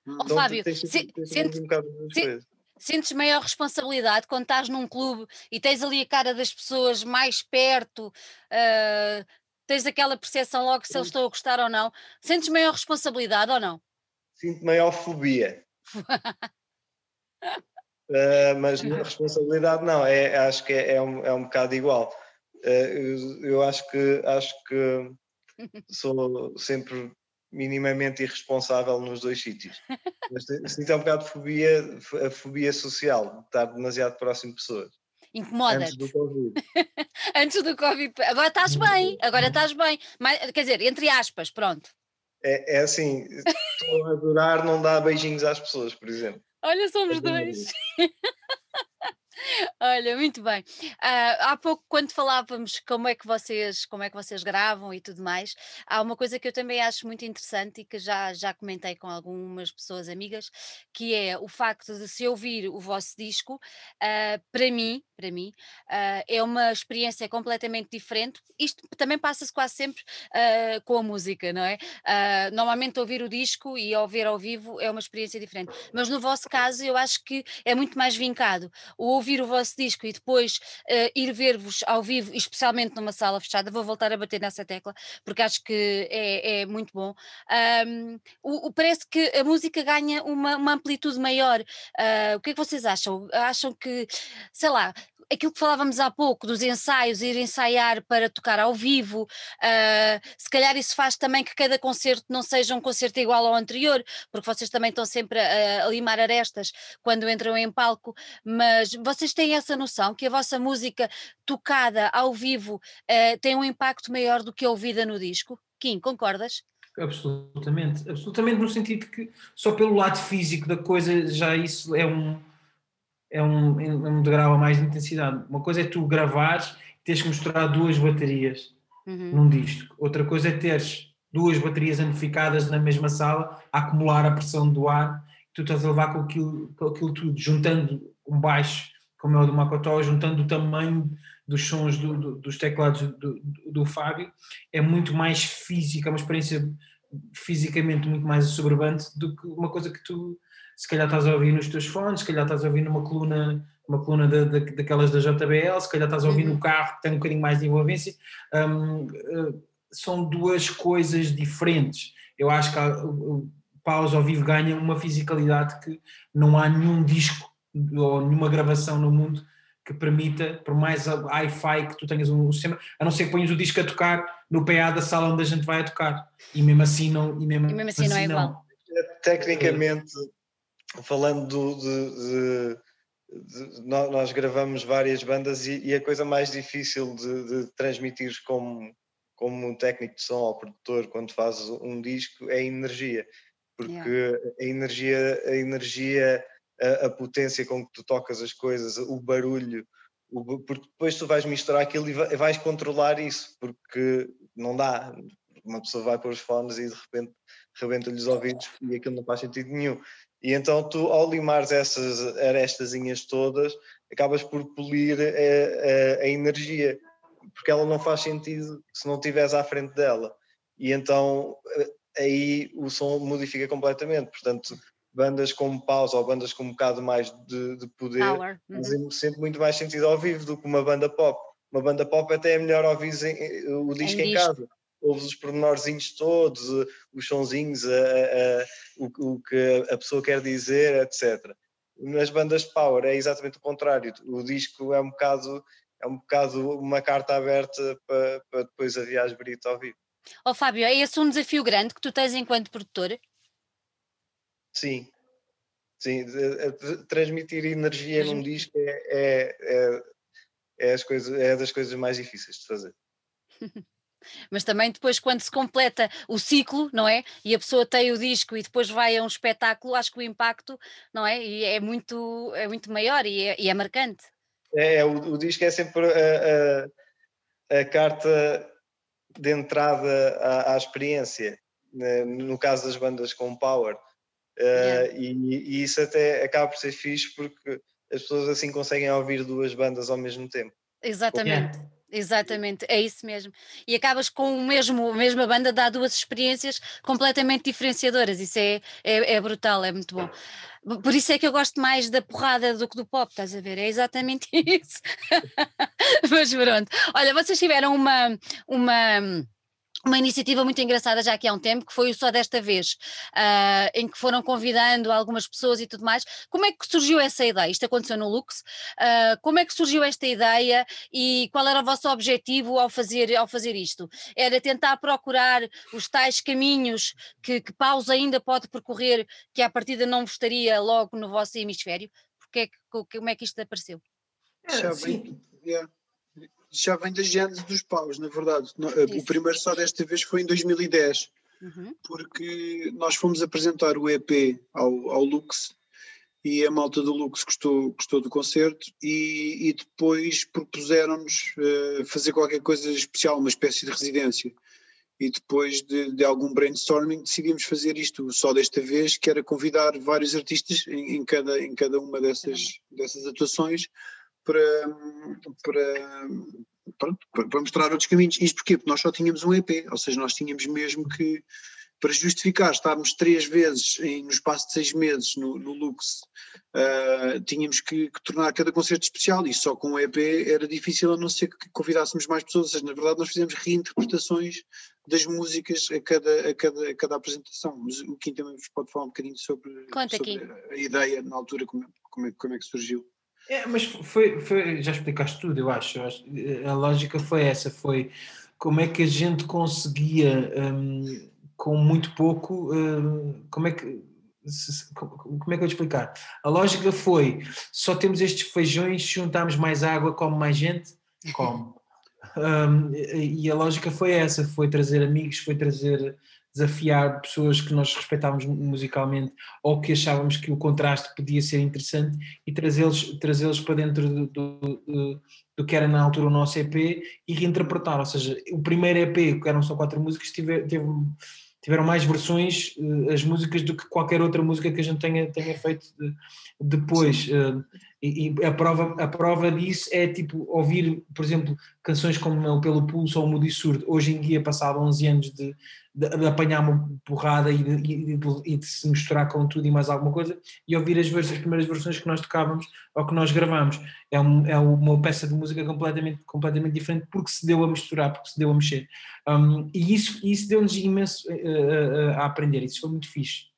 Oh, Então, tu Fábio, tens, se- tens sente- um bocado se-. Sentes maior responsabilidade quando estás num clube e tens ali a cara das pessoas mais perto, ah, tens aquela percepção logo se eles estão a gostar ou não. Sentes maior responsabilidade ou não? Sinto maior fobia. uh, mas responsabilidade não, é, acho que é, é, um, é um bocado igual. Uh, eu, eu, acho que acho que sou sempre minimamente irresponsável nos dois sítios. Mas sinto um bocado de fobia, a fobia social, de estar demasiado próximo de pessoas. Incomoda. Antes do Covid. Antes do Covid. Agora estás bem, agora estás bem. Mas, quer dizer, entre aspas, pronto. É, é assim, estou a adorar não dar beijinhos às pessoas, por exemplo. Olha, somos é dois. Olha, muito bem. Uh, há pouco, quando falávamos como é que vocês, como é que vocês gravam e tudo mais, há uma coisa que eu também acho muito interessante e que já, já comentei com algumas pessoas amigas, que é o facto de se ouvir o vosso disco, uh, para mim, para mim, uh, é uma experiência completamente diferente. Isto também passa-se quase sempre com a música, não é? normalmente ouvir o disco e ouvir ao vivo é uma experiência diferente, mas no vosso caso eu acho que é muito mais vincado. O ouvir ouvir o vosso disco e depois uh, ir ver-vos ao vivo, especialmente numa sala fechada, vou voltar a bater nessa tecla, porque acho que é, é muito bom. Um, o, o, parece que a música ganha uma, uma amplitude maior. Uh, o que é que vocês acham? Acham que, sei lá, aquilo que falávamos há pouco, dos ensaios, ir ensaiar para tocar ao vivo, uh, se calhar isso faz também que cada concerto não seja um concerto igual ao anterior, porque vocês também estão sempre a, a limar arestas quando entram em palco, mas vocês têm essa noção que a vossa música tocada ao vivo uh, tem um impacto maior do que a ouvida no disco? Kim, concordas? Absolutamente, absolutamente no sentido que só pelo lado físico da coisa já isso é um é um, é um degrau a mais de intensidade. Uma coisa é tu gravares e teres que mostrar duas baterias uhum. num disco. Outra coisa é teres duas baterias amplificadas na mesma sala a acumular a pressão do ar. Tu estás a levar com aquilo, com aquilo tudo, juntando um baixo, como é o do Macotó, juntando o tamanho dos sons do, do, dos teclados do, do, Fábio, é muito mais física, é uma experiência fisicamente muito mais assoberbante do que uma coisa que tu se calhar estás a ouvir nos teus fones, se calhar estás a ouvir numa coluna, uma coluna de, de, daquelas da JBL, se calhar estás a ouvir no uhum. carro que tem um bocadinho mais de envolvência. Um, uh, são duas coisas diferentes. Eu acho que o pausa ao vivo ganha uma fisicalidade que não há nenhum disco ou nenhuma gravação no mundo que permita, por mais hi-fi que tu tenhas um sistema, a não ser que ponhas o disco a tocar no PA da sala onde a gente vai a tocar. E mesmo assim não, e mesmo, e mesmo assim, assim não é igual. Tecnicamente, falando de, de, de, nós gravamos várias bandas e, e a coisa mais difícil de, transmitir como, como técnico de som ou produtor quando faz um disco é a energia, porque yeah. a energia, a energia, a, a, potência com que tu tocas as coisas, o barulho, o, porque depois tu vais misturar aquilo e vais controlar isso, porque não dá. Uma pessoa vai pôr os fones e de repente rebenta-lhe os ouvidos e aquilo não faz sentido nenhum. E então tu, ao limares essas arestazinhas todas, acabas por polir a, a, a, energia, porque ela não faz sentido se não estiveres à frente dela. E então eh, aí o som modifica completamente. Portanto, bandas como pausa ou bandas com um bocado mais de, de poder fazem uhum. sempre muito mais sentido ao vivo do que uma banda pop. Uma banda pop até é melhor ouvir o disco em, em casa ouves os pormenorzinhos todos, eh, os sonzinhos, a, a, o, o, que a pessoa quer dizer, etc. Nas bandas power é exatamente o contrário. O disco é um bocado, é um bocado uma carta aberta para, para depois a viagem brita ao vivo. Oh Fábio, é esse um desafio grande que tu tens enquanto produtor? Sim, sim. Transmitir energia num disco é, é, é, é, as coisas, é das coisas mais difíceis de fazer. Mas também depois, quando se completa o ciclo, não é? E a pessoa tem o disco e depois vai a um espetáculo, acho que o impacto, não é? E é muito, é muito maior e é, e é marcante. É, é, o, o, disco é sempre a, a, a carta de entrada à, à, experiência, né? no caso das bandas com Power. Uh, e, e, isso até acaba por ser fixe porque as pessoas assim conseguem ouvir duas bandas ao mesmo tempo. Exatamente. Exatamente, é isso mesmo. E acabas com o mesmo, a mesma banda, dá duas experiências completamente diferenciadoras. Isso é, é, é, brutal, é muito bom. Por isso é que eu gosto mais da porrada do que do pop, estás a ver? É exatamente isso. Mas pronto. Olha, vocês tiveram uma, uma uma iniciativa muito engraçada já aqui há um tempo, que foi o Só Desta Vez, uh, em que foram convidando algumas pessoas e tudo mais. Como é que surgiu essa ideia? Isto aconteceu no Lux. Uh, como é que surgiu esta ideia e qual era o vosso objetivo ao fazer, ao fazer isto? Era tentar procurar os tais caminhos que, que Pausa ainda pode percorrer, que à partida não estaria logo no vosso hemisfério? Porque é que, como é que isto apareceu? É, sim. Yeah já vem da gênese dos paus, na verdade. Eh, o primeiro só desta vez foi em 2010, uhum. porque nós fomos apresentar o EP ao, ao Lux e a malta do Lux gostou, gostou do concerto e, e depois propuseram-nos uh, fazer qualquer coisa especial, uma espécie de residência. E depois de, de, algum brainstorming decidimos fazer isto só desta vez, que era convidar vários artistas em, em cada, em cada uma dessas, dessas atuações para, para, pronto, para mostrar outros caminhos. Isto porquê? Porque nós só tínhamos um EP, ou seja, nós tínhamos mesmo que, para justificar estarmos três vezes em, no espaço de seis meses no, no Lux, uh, tínhamos que, que, tornar cada concerto especial e só com o EP era difícil a não ser que convidássemos mais pessoas, ou seja, na verdade nós fizemos reinterpretações das músicas a cada, a cada, a cada apresentação, mas o Kim também vos pode falar um bocadinho sobre, sobre a ideia na altura, como, como, é, como é que surgiu. É, mas foi, foi, já explicaste tudo, eu acho. A lógica foi essa, foi como é que a gente conseguia, um, com muito pouco, um, como é que como é que eu vou explicar? A lógica foi, só temos estes feijões, juntámos mais água, come mais gente, come. Um, e a lógica foi essa, foi trazer amigos, foi trazer desafiar pessoas que nós respeitávamos musicalmente ou que achávamos que o contraste podia ser interessante e trazê-los trazê para dentro do, do, do, do, que era na altura o nosso EP e reinterpretar, ou seja, o primeiro EP, que eram só quatro músicas, teve, teve, tiveram mais versões eh, as músicas do que qualquer outra música que a gente tenha, tenha feito depois. Uh, e, e, a, prova, a prova disso é tipo ouvir, por exemplo, canções como Pelo Pulso ou Mudo e Surdo, hoje em dia, passado 11 anos de, de, de apanhar uma porrada e de, e de, se misturar com tudo e mais alguma coisa, e ouvir as, as primeiras versões que nós tocávamos ou que nós gravamos. É, um, é uma peça de música completamente, completamente diferente porque se deu a misturar, porque se deu a mexer. Um, e isso, isso deu-nos imenso a, a, a aprender, isso foi muito fixe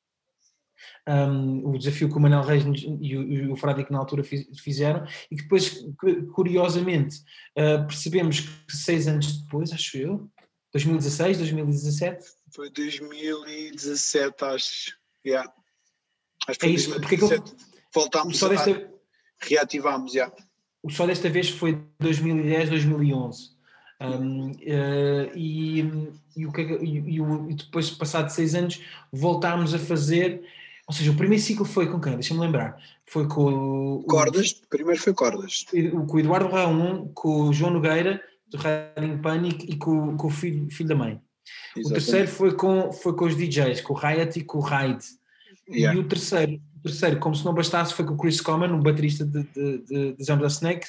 um, o desafio que o Manuel Reis e o, e o na altura fizeram, e que depois, curiosamente, uh, percebemos que seis anos depois, acho eu, 2016, 2017? Foi 2017, acho. Yeah. Acho que é isso, 2017. porque é voltámos só desta, a, reativámos, já. Yeah. O só desta vez foi 2010, 2011. Um, uh, e, e, o que, é e, e, depois, passado seis anos, voltámos a fazer ou seja, o primeiro ciclo foi com quem? Deixa-me lembrar. Foi com o. Cordas, o, primeiro foi Cordas. Com o Eduardo Raon, com o João Nogueira, do Riding Panic, e com, com o filho, filho da mãe. Exatamente. O terceiro foi com, foi com os DJs, com o Riot e com o Ride. Yeah. E o terceiro, o terceiro, como se não bastasse, foi com o Chris Common, um baterista de, de, de, de Zambra Snake,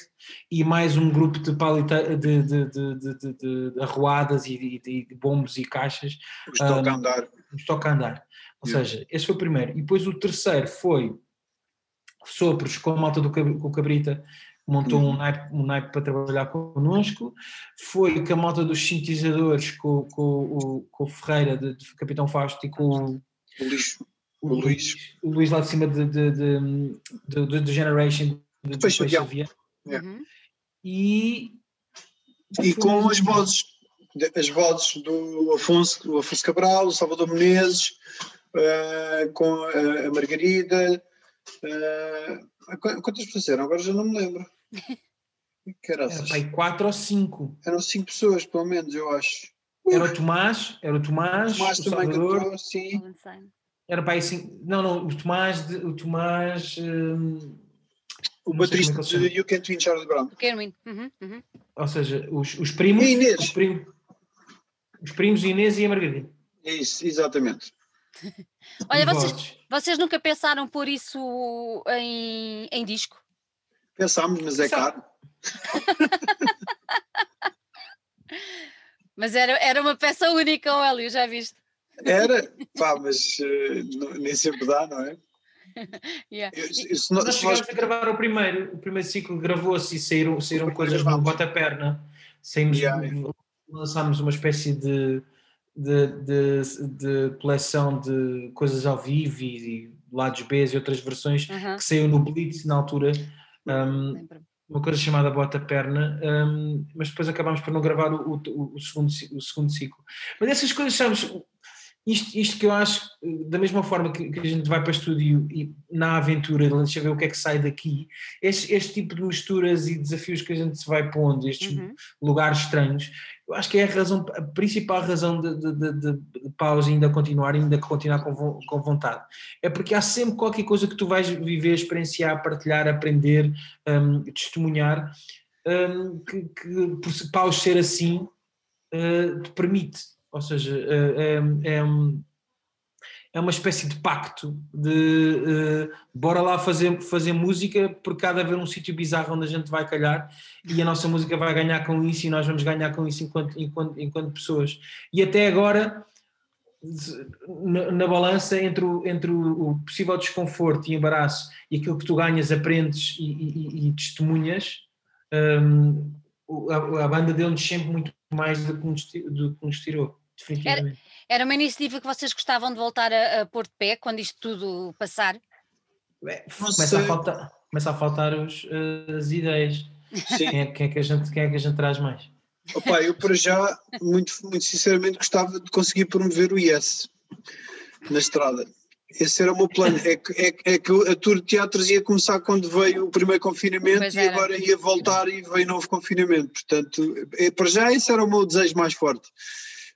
e mais um grupo de, palita, de, de, de, de, de arruadas e de, bombos e caixas. Os toca um, andar. Os toca andar. Ou yeah. seja, esse foi o primeiro. E depois o terceiro foi Sopros com a malta do com o Cabrita, montou uhum. um, naipe, um naipe para trabalhar connosco. Foi com a malta dos sintetizadores, com, com, com o Ferreira, de, de, Capitão Fausto, e com o, o, Luís. O, Luís. o Luís lá de cima de, de, de, de, de Generation, de Peixe. Yeah. Uhum. E, e com as vozes, as vozes do Afonso, do Afonso Cabral, do Salvador Menezes, uh, com a, Margarida. Uh, quantas pessoas eram? Agora já não me lembro. Era pai, quatro ou cinco. Eram cinco pessoas, pelo menos, eu acho. Era o Tomás, era o Tomás, o Tomás o também Salvador. cantou, sim. Era pai assim, não, não, o Tomás, de, o Tomás, um, o baterista é de You Can't Win Charlie Brown. Uhum, uhum. Ou seja, os, os primos, e Inês. Os, primos, os primos Inês e a Margarida. Isso, exatamente. Olha, vocês, vocês nunca pensaram por isso em, em disco? Pensámos, mas é caro. mas era, era uma peça única, Hélio, já viste? Era, pá, mas uh, nem sempre dá, não é? yeah. eu, eu, se nós, nós chegámos nós... a gravar o primeiro, o primeiro ciclo gravou-se e saíram, saíram coisas no bota-perna. Saímos, yeah. lançámos uma espécie de de, de, de, coleção de coisas ao vivo e, e lados B e outras versões que saiu no Blitz na altura. Um, uma coisa chamada Bota Perna, um, mas depois acabámos por não gravar o, o, o, segundo, o segundo ciclo. Mas essas coisas, sabes, isto, isto que eu acho, da mesma forma que, que, a gente vai para o estúdio e na aventura, deixa ver o que é que sai daqui, este, este tipo de misturas e desafios que a gente se vai pondo, estes uhum. lugares estranhos, eu acho que é a razão, a principal razão de, de, de, de pausa ainda continuar, ainda continuar com, com vontade. É porque há sempre qualquer coisa que tu vais viver, experienciar, partilhar, aprender, um, testemunhar, um, que, que por paus ser assim, uh, te permite ou seja, é, é, é uma espécie de pacto de uh, bora lá fazer, fazer música porque há de haver um sítio bizarro onde a gente vai calhar e a nossa música vai ganhar com isso e nós vamos ganhar com isso enquanto, enquanto, enquanto pessoas. E até agora, na, na balança entre, o, entre o, possível desconforto e embaraço e aquilo que tu ganhas, aprendes e, e, e testemunhas, um, a, a, banda deu-nos sempre muito mais do que nos, do que nos tirou definitivamente. Era, era uma iniciativa que vocês gostavam de voltar a, a pôr de pé quando isto tudo passar? É, começa, a faltar, começa a faltar os, as ideias. Quem é, quem, é que a gente, quem é que a gente traz mais? Opa, eu para já, muito, muito sinceramente, gostava de conseguir promover o Yes na estrada. Esse era o meu plano. É que, é, é que a tour de teatros ia começar quando veio o primeiro confinamento e agora ia voltar e veio novo confinamento. Portanto, é, para já esse era o meu desejo mais forte.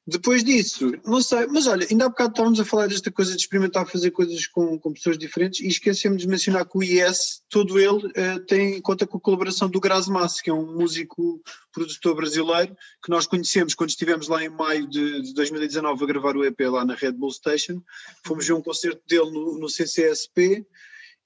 Depois disso, não sei, mas olha, ainda há bocado estávamos a falar desta coisa de experimentar fazer coisas com, com pessoas diferentes e esquecemos de mencionar que o IS, todo ele, uh, tem conta com a colaboração do Grasmass, que é um músico produtor brasileiro que nós conhecemos quando estivemos lá em maio de, de 2019 a gravar o EP lá na Red Bull Station. Fomos ver um concerto dele no, no CCSP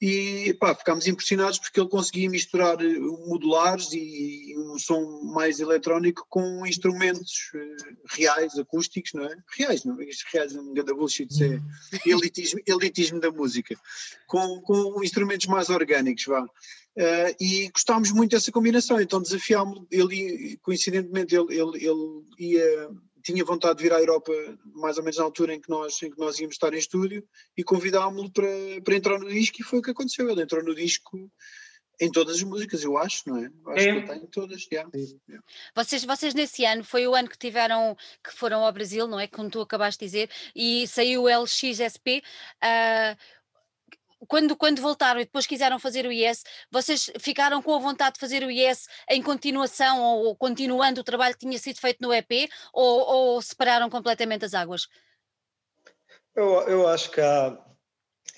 e pá, ficámos impressionados porque ele conseguia misturar eh, modulares e um som mais eletrónico com instrumentos uh, reais, acústicos, não é? Reais, não, isto reais é um grande bullshit, isso é uhum. elitismo, elitismo da música, com, com instrumentos mais orgânicos, vá. Uh, e gostámos muito dessa combinação, então desafiámos, ele, coincidentemente, ele, ele, ele ia tinha vontade de vir à Europa mais ou menos na altura em que nós, em que nós íamos estar em estúdio e convidámos-lo para, para entrar no disco e foi o que aconteceu. Ele entrou no disco em todas as músicas, eu acho, não é? Acho é. que ele tem todas, yeah. Yeah. Vocês, vocês nesse ano, foi o ano que tiveram, que foram ao Brasil, não é? Como tu acabaste de dizer, e saiu o LXSP. Uh, quando, quando voltaram e depois quiseram fazer o IS, vocês ficaram com a vontade de fazer o IS em continuação ou, continuando o trabalho que tinha sido feito no EP ou, ou separaram completamente as águas? Eu, eu acho que há,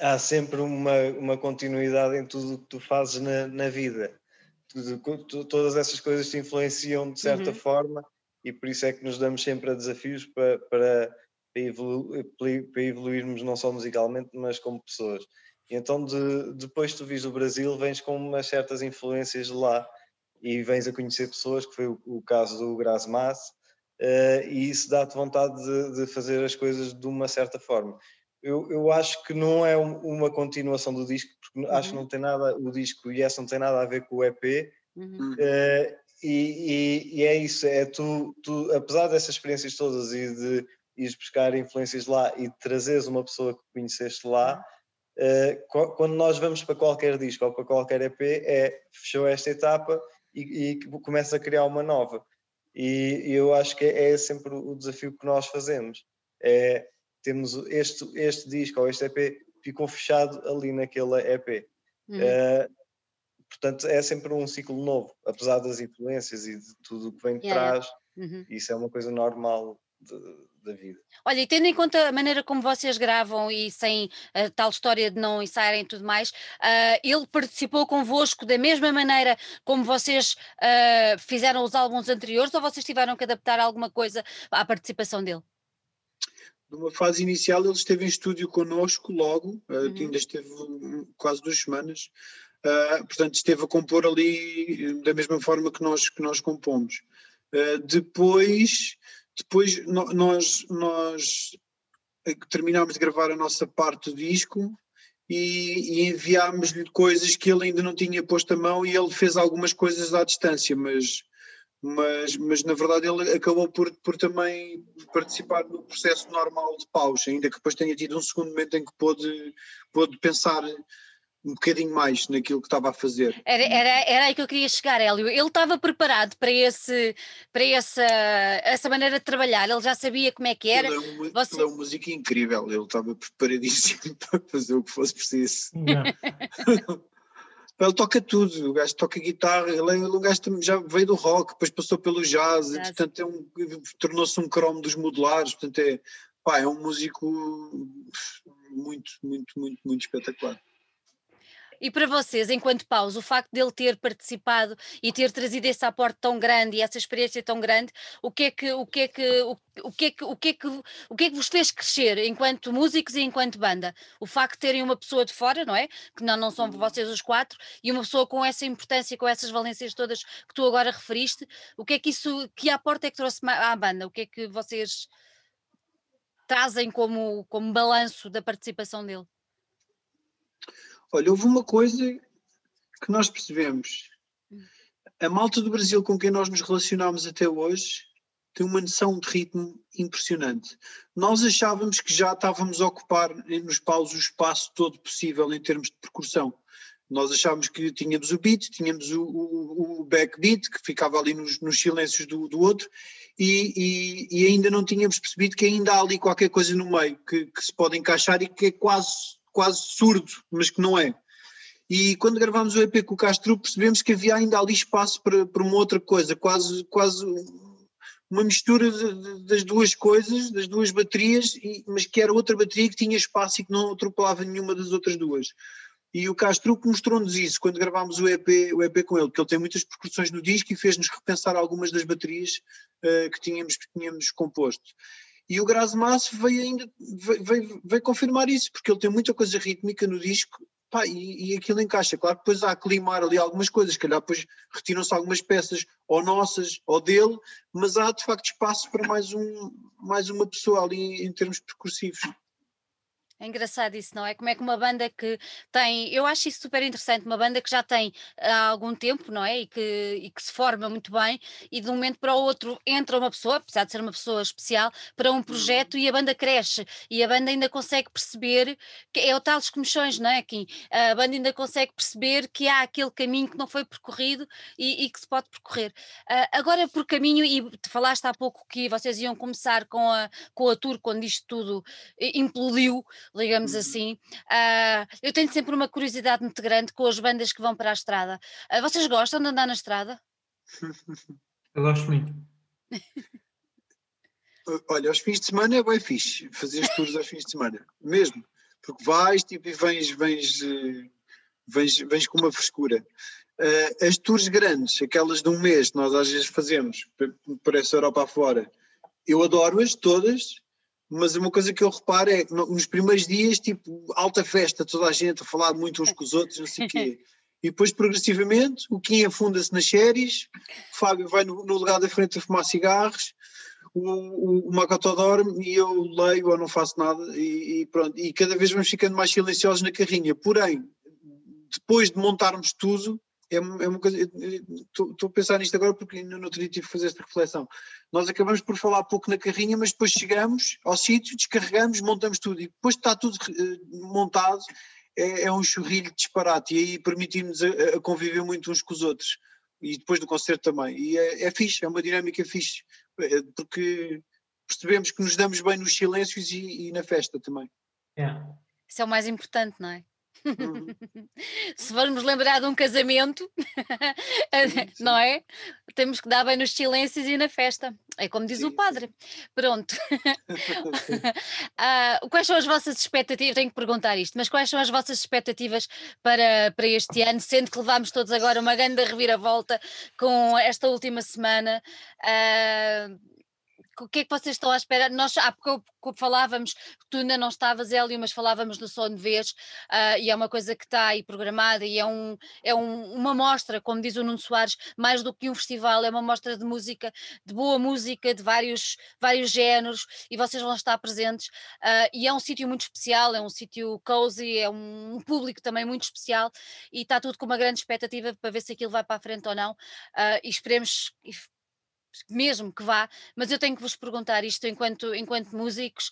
há sempre uma, uma continuidade em tudo o que tu fazes na, na vida. todas essas coisas te influenciam de certa uhum. forma e por isso é que nos damos sempre a desafios para, para, para, evolu para evoluirmos não só musicalmente, mas como pessoas. E então, de, depois tu vis o Brasil, vens com umas certas influências de lá e vens a conhecer pessoas, que foi o, o caso do Grasmas, uh, e isso dá-te vontade de, de, fazer as coisas de uma certa forma. Eu, eu acho que não é um, uma continuação do disco, porque uhum. acho que uhum. não tem nada, o disco e essa não tem nada a ver com o EP. Uhum. Uh, e, e, e, é isso, é tu, tu, apesar dessas experiências todas e de ires buscar influências lá e trazeres uma pessoa que conheceste lá, eh, quando nós vamos para qualquer disco ou para qualquer EP, é fechou esta etapa e, e começa a criar uma nova. E, e, eu acho que é, é sempre o desafio que nós fazemos. É, temos este, este disco ou este EP ficou fechado ali naquele EP. Uhum. Uh, portanto, é sempre um ciclo novo, apesar das influências e de tudo o que vem de yeah. trás. Uhum. Isso é uma coisa normal de, da vida. Olha, e tendo em conta a maneira como vocês gravam e sem a tal história de não ensaiarem e tudo mais, uh, ele participou convosco da mesma maneira como vocês uh, fizeram os álbuns anteriores ou vocês tiveram que adaptar alguma coisa à participação dele? Numa fase inicial ele esteve em estúdio connosco logo, uh, uhum. ainda esteve quase duas semanas, portanto esteve a compor ali da mesma forma que nós, que nós compomos. depois depois nós, nós eh, terminámos de gravar a nossa parte do disco e, e enviámos-lhe coisas que ele ainda não tinha posto a mão e ele fez algumas coisas à distância, mas mas, mas na verdade ele acabou por, por também participar no processo normal de paus, ainda que depois tenha tido um segundo momento em que pôde, pôde pensar um bocadinho mais naquilo que estava a fazer. Era, era, era aí que eu queria chegar, Hélio. Ele estava preparado para, esse, para essa, essa maneira de trabalhar, ele já sabia como é que era. Ele é um, Você... ele é um músico incrível, ele estava preparadíssimo para fazer o que fosse preciso. Ele toca tudo, o gajo toca guitarra, ele é um gajo que já veio do rock, depois passou pelo jazz, jazz. portanto é um, tornou-se um cromo dos modulares, portanto é, pá, é um músico muito, muito, muito, muito espetacular. E para vocês, enquanto paus, o facto dele ter participado e ter trazido esse aporte tão grande e essa experiência tão grande, o que é que o que é que o, o que é que o que é que o que é que vos fez crescer enquanto músicos e enquanto banda? O facto de terem uma pessoa de fora, não é? Que não não são vocês os quatro e uma pessoa com essa importância, com essas valências todas que tu agora referiste, o que é que isso que aporte é que trouxe à banda? O que é que vocês trazem como como balanço da participação dele? Olha, houve uma coisa que nós percebemos. A malta do Brasil com quem nós nos relacionámos até hoje tem uma noção de ritmo impressionante. Nós achávamos que já estávamos a ocupar nos paus o espaço todo possível em termos de percussão. Nós achávamos que tínhamos o beat, tínhamos o, o, o backbeat, que ficava ali nos, nos silêncios do, do outro, e, e, e, ainda não tínhamos percebido que ainda há ali qualquer coisa no meio que, que se pode encaixar e que é quase quase surdo, mas que não é. E quando gravámos o EP com o Castro, percebemos que havia ainda ali espaço para, para uma outra coisa, quase, quase uma mistura de, de, das duas coisas, das duas baterias, e, mas que era outra bateria que tinha espaço e que não atropelava nenhuma das outras duas. E o Castro mostrou-nos isso quando gravámos o EP, o EP com ele, porque ele tem muitas percussões no disco e fez-nos repensar algumas das baterias uh, que, tínhamos, que tínhamos composto. E o Grasmass veio ainda veio, veio, confirmar isso, porque ele tem muita coisa rítmica no disco pá, e, e aquilo encaixa. Claro que depois há que limar ali algumas coisas, se calhar depois retiram-se algumas peças ou nossas ou dele, mas há de facto espaço para mais, um, mais uma pessoa ali em termos percursivos. É engraçado isso, não é? Como é que uma banda que tem, eu acho isso super interessante, uma banda que já tem há algum tempo, não é? E que, e que se forma muito bem, e de um momento para o outro entra uma pessoa, apesar de ser uma pessoa especial, para um projeto uhum. e a banda cresce, e a banda ainda consegue perceber, que é o tal dos comichões, não é? Kim? A banda ainda consegue perceber que há aquele caminho que não foi percorrido e, e que se pode percorrer. Uh, agora, por caminho, e te falaste há pouco que vocês iam começar com a, com a tour quando isto tudo implodiu digamos uhum. assim. Uh, eu tenho sempre uma curiosidade muito grande com as bandas que vão para a estrada. Uh, vocês gostam de andar na estrada? Eu gosto muito. Olha, aos fins de semana é bem fixe fazer as tours aos fins de semana, mesmo, porque vais tipo, e vens, vens, eh, vens, vens com uma frescura. Uh, as tours grandes, aquelas de um mês que nós às vezes fazemos por essa Europa afora, eu adoro-as todas, mas uma coisa que eu reparo é que nos primeiros dias, tipo, alta festa, toda a gente a falar muito uns com os outros, não sei o quê. E depois, progressivamente, o Kim afunda-se nas séries, o Fábio vai no, no, lugar da frente a fumar cigarros, o, o, o Makoto dorme e eu leio ou não faço nada e, e, pronto. E cada vez vamos ficando mais silenciosos na carrinha. Porém, depois de montarmos tudo, é, é uma coisa. Estou a pensar nisto agora porque no outro dia tive que fazer esta reflexão. Nós acabamos por falar pouco na carrinha, mas depois chegamos ao sítio, descarregamos, montamos tudo e depois está tudo uh, montado, é, é, um churrilho disparate e aí permitimos a, a, conviver muito uns com os outros e depois do concerto também. E é, é fixe, é uma dinâmica fixe, é, porque percebemos que nos damos bem nos silêncios e, e na festa também. Yeah. Isso é o mais importante, não é? Uhum. Se formos lembrar de um casamento, não é? Temos que dar bem nos silêncios e na festa. É como diz sim, o padre. Pronto. uh, quais são as vossas expectativas? Tenho que perguntar isto, mas quais são as vossas expectativas para, para este ano, sendo que levámos todos agora uma grande reviravolta com esta última semana? Uh, o que é que vocês estão à espera? Nós há pouco falávamos, tu ainda não estavas, Hélio, mas falávamos do Som de Vez, uh, e é uma coisa que está aí programada, e é, um, é um, uma mostra, como diz o Nuno Soares, mais do que um festival, é uma mostra de música, de boa música, de vários, vários géneros, e vocês vão estar presentes, uh, e é um sítio muito especial, é um sítio cozy, é um, um, público também muito especial, e está tudo com uma grande expectativa para ver se aquilo vai para a frente ou não, uh, e esperemos mesmo que vá, mas eu tenho que vos perguntar isto enquanto, enquanto músicos.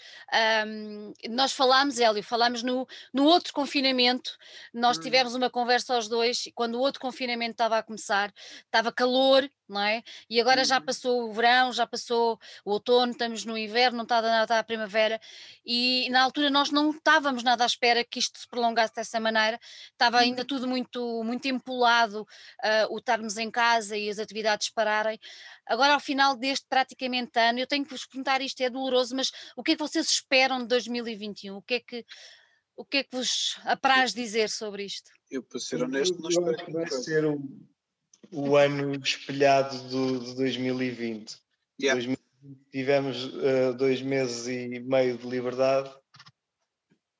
Um, nós falámos, Hélio, falámos no, no outro confinamento, nós hum. tivemos uma conversa aos dois, quando o outro confinamento estava a começar, estava calor, não é? E agora já uhum. passou o verão, já passou o outono, estamos no inverno, não está nada está a primavera, e na altura nós não estávamos nada à espera que isto se prolongasse dessa maneira, estava ainda uhum. tudo muito, muito empolado, uh, o estarmos em casa e as atividades pararem. Agora, ao final deste praticamente ano, eu tenho que vos perguntar isto, é doloroso, mas o que é que vocês esperam de 2021? O que é que, o que, é que vos apraz dizer sobre isto? Eu, para ser honesto, não espero que vai ser um o ano espelhado do, de 2020. Yeah. 2020 tivemos uh, dois meses e meio de liberdade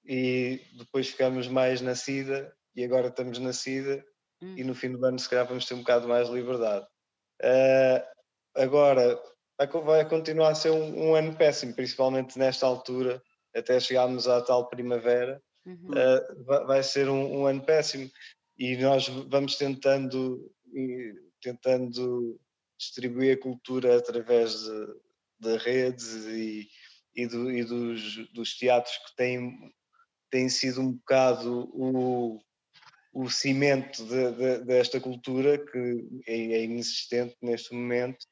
e depois ficamos mais na SIDA e agora estamos na SIDA hum. e no fim do ano se calhar vamos ter um bocado mais de liberdade. Uh, agora vai continuar a ser um, um, ano péssimo, principalmente nesta altura, até chegarmos à tal primavera, uhum. uh, vai, vai, ser um, um, ano péssimo e nós vamos tentando tentando distribuir a cultura através de, de redes e, e, do, e dos, dos, teatros que têm, têm sido um bocado o, o cimento de, de, desta cultura que é, é, inexistente neste momento,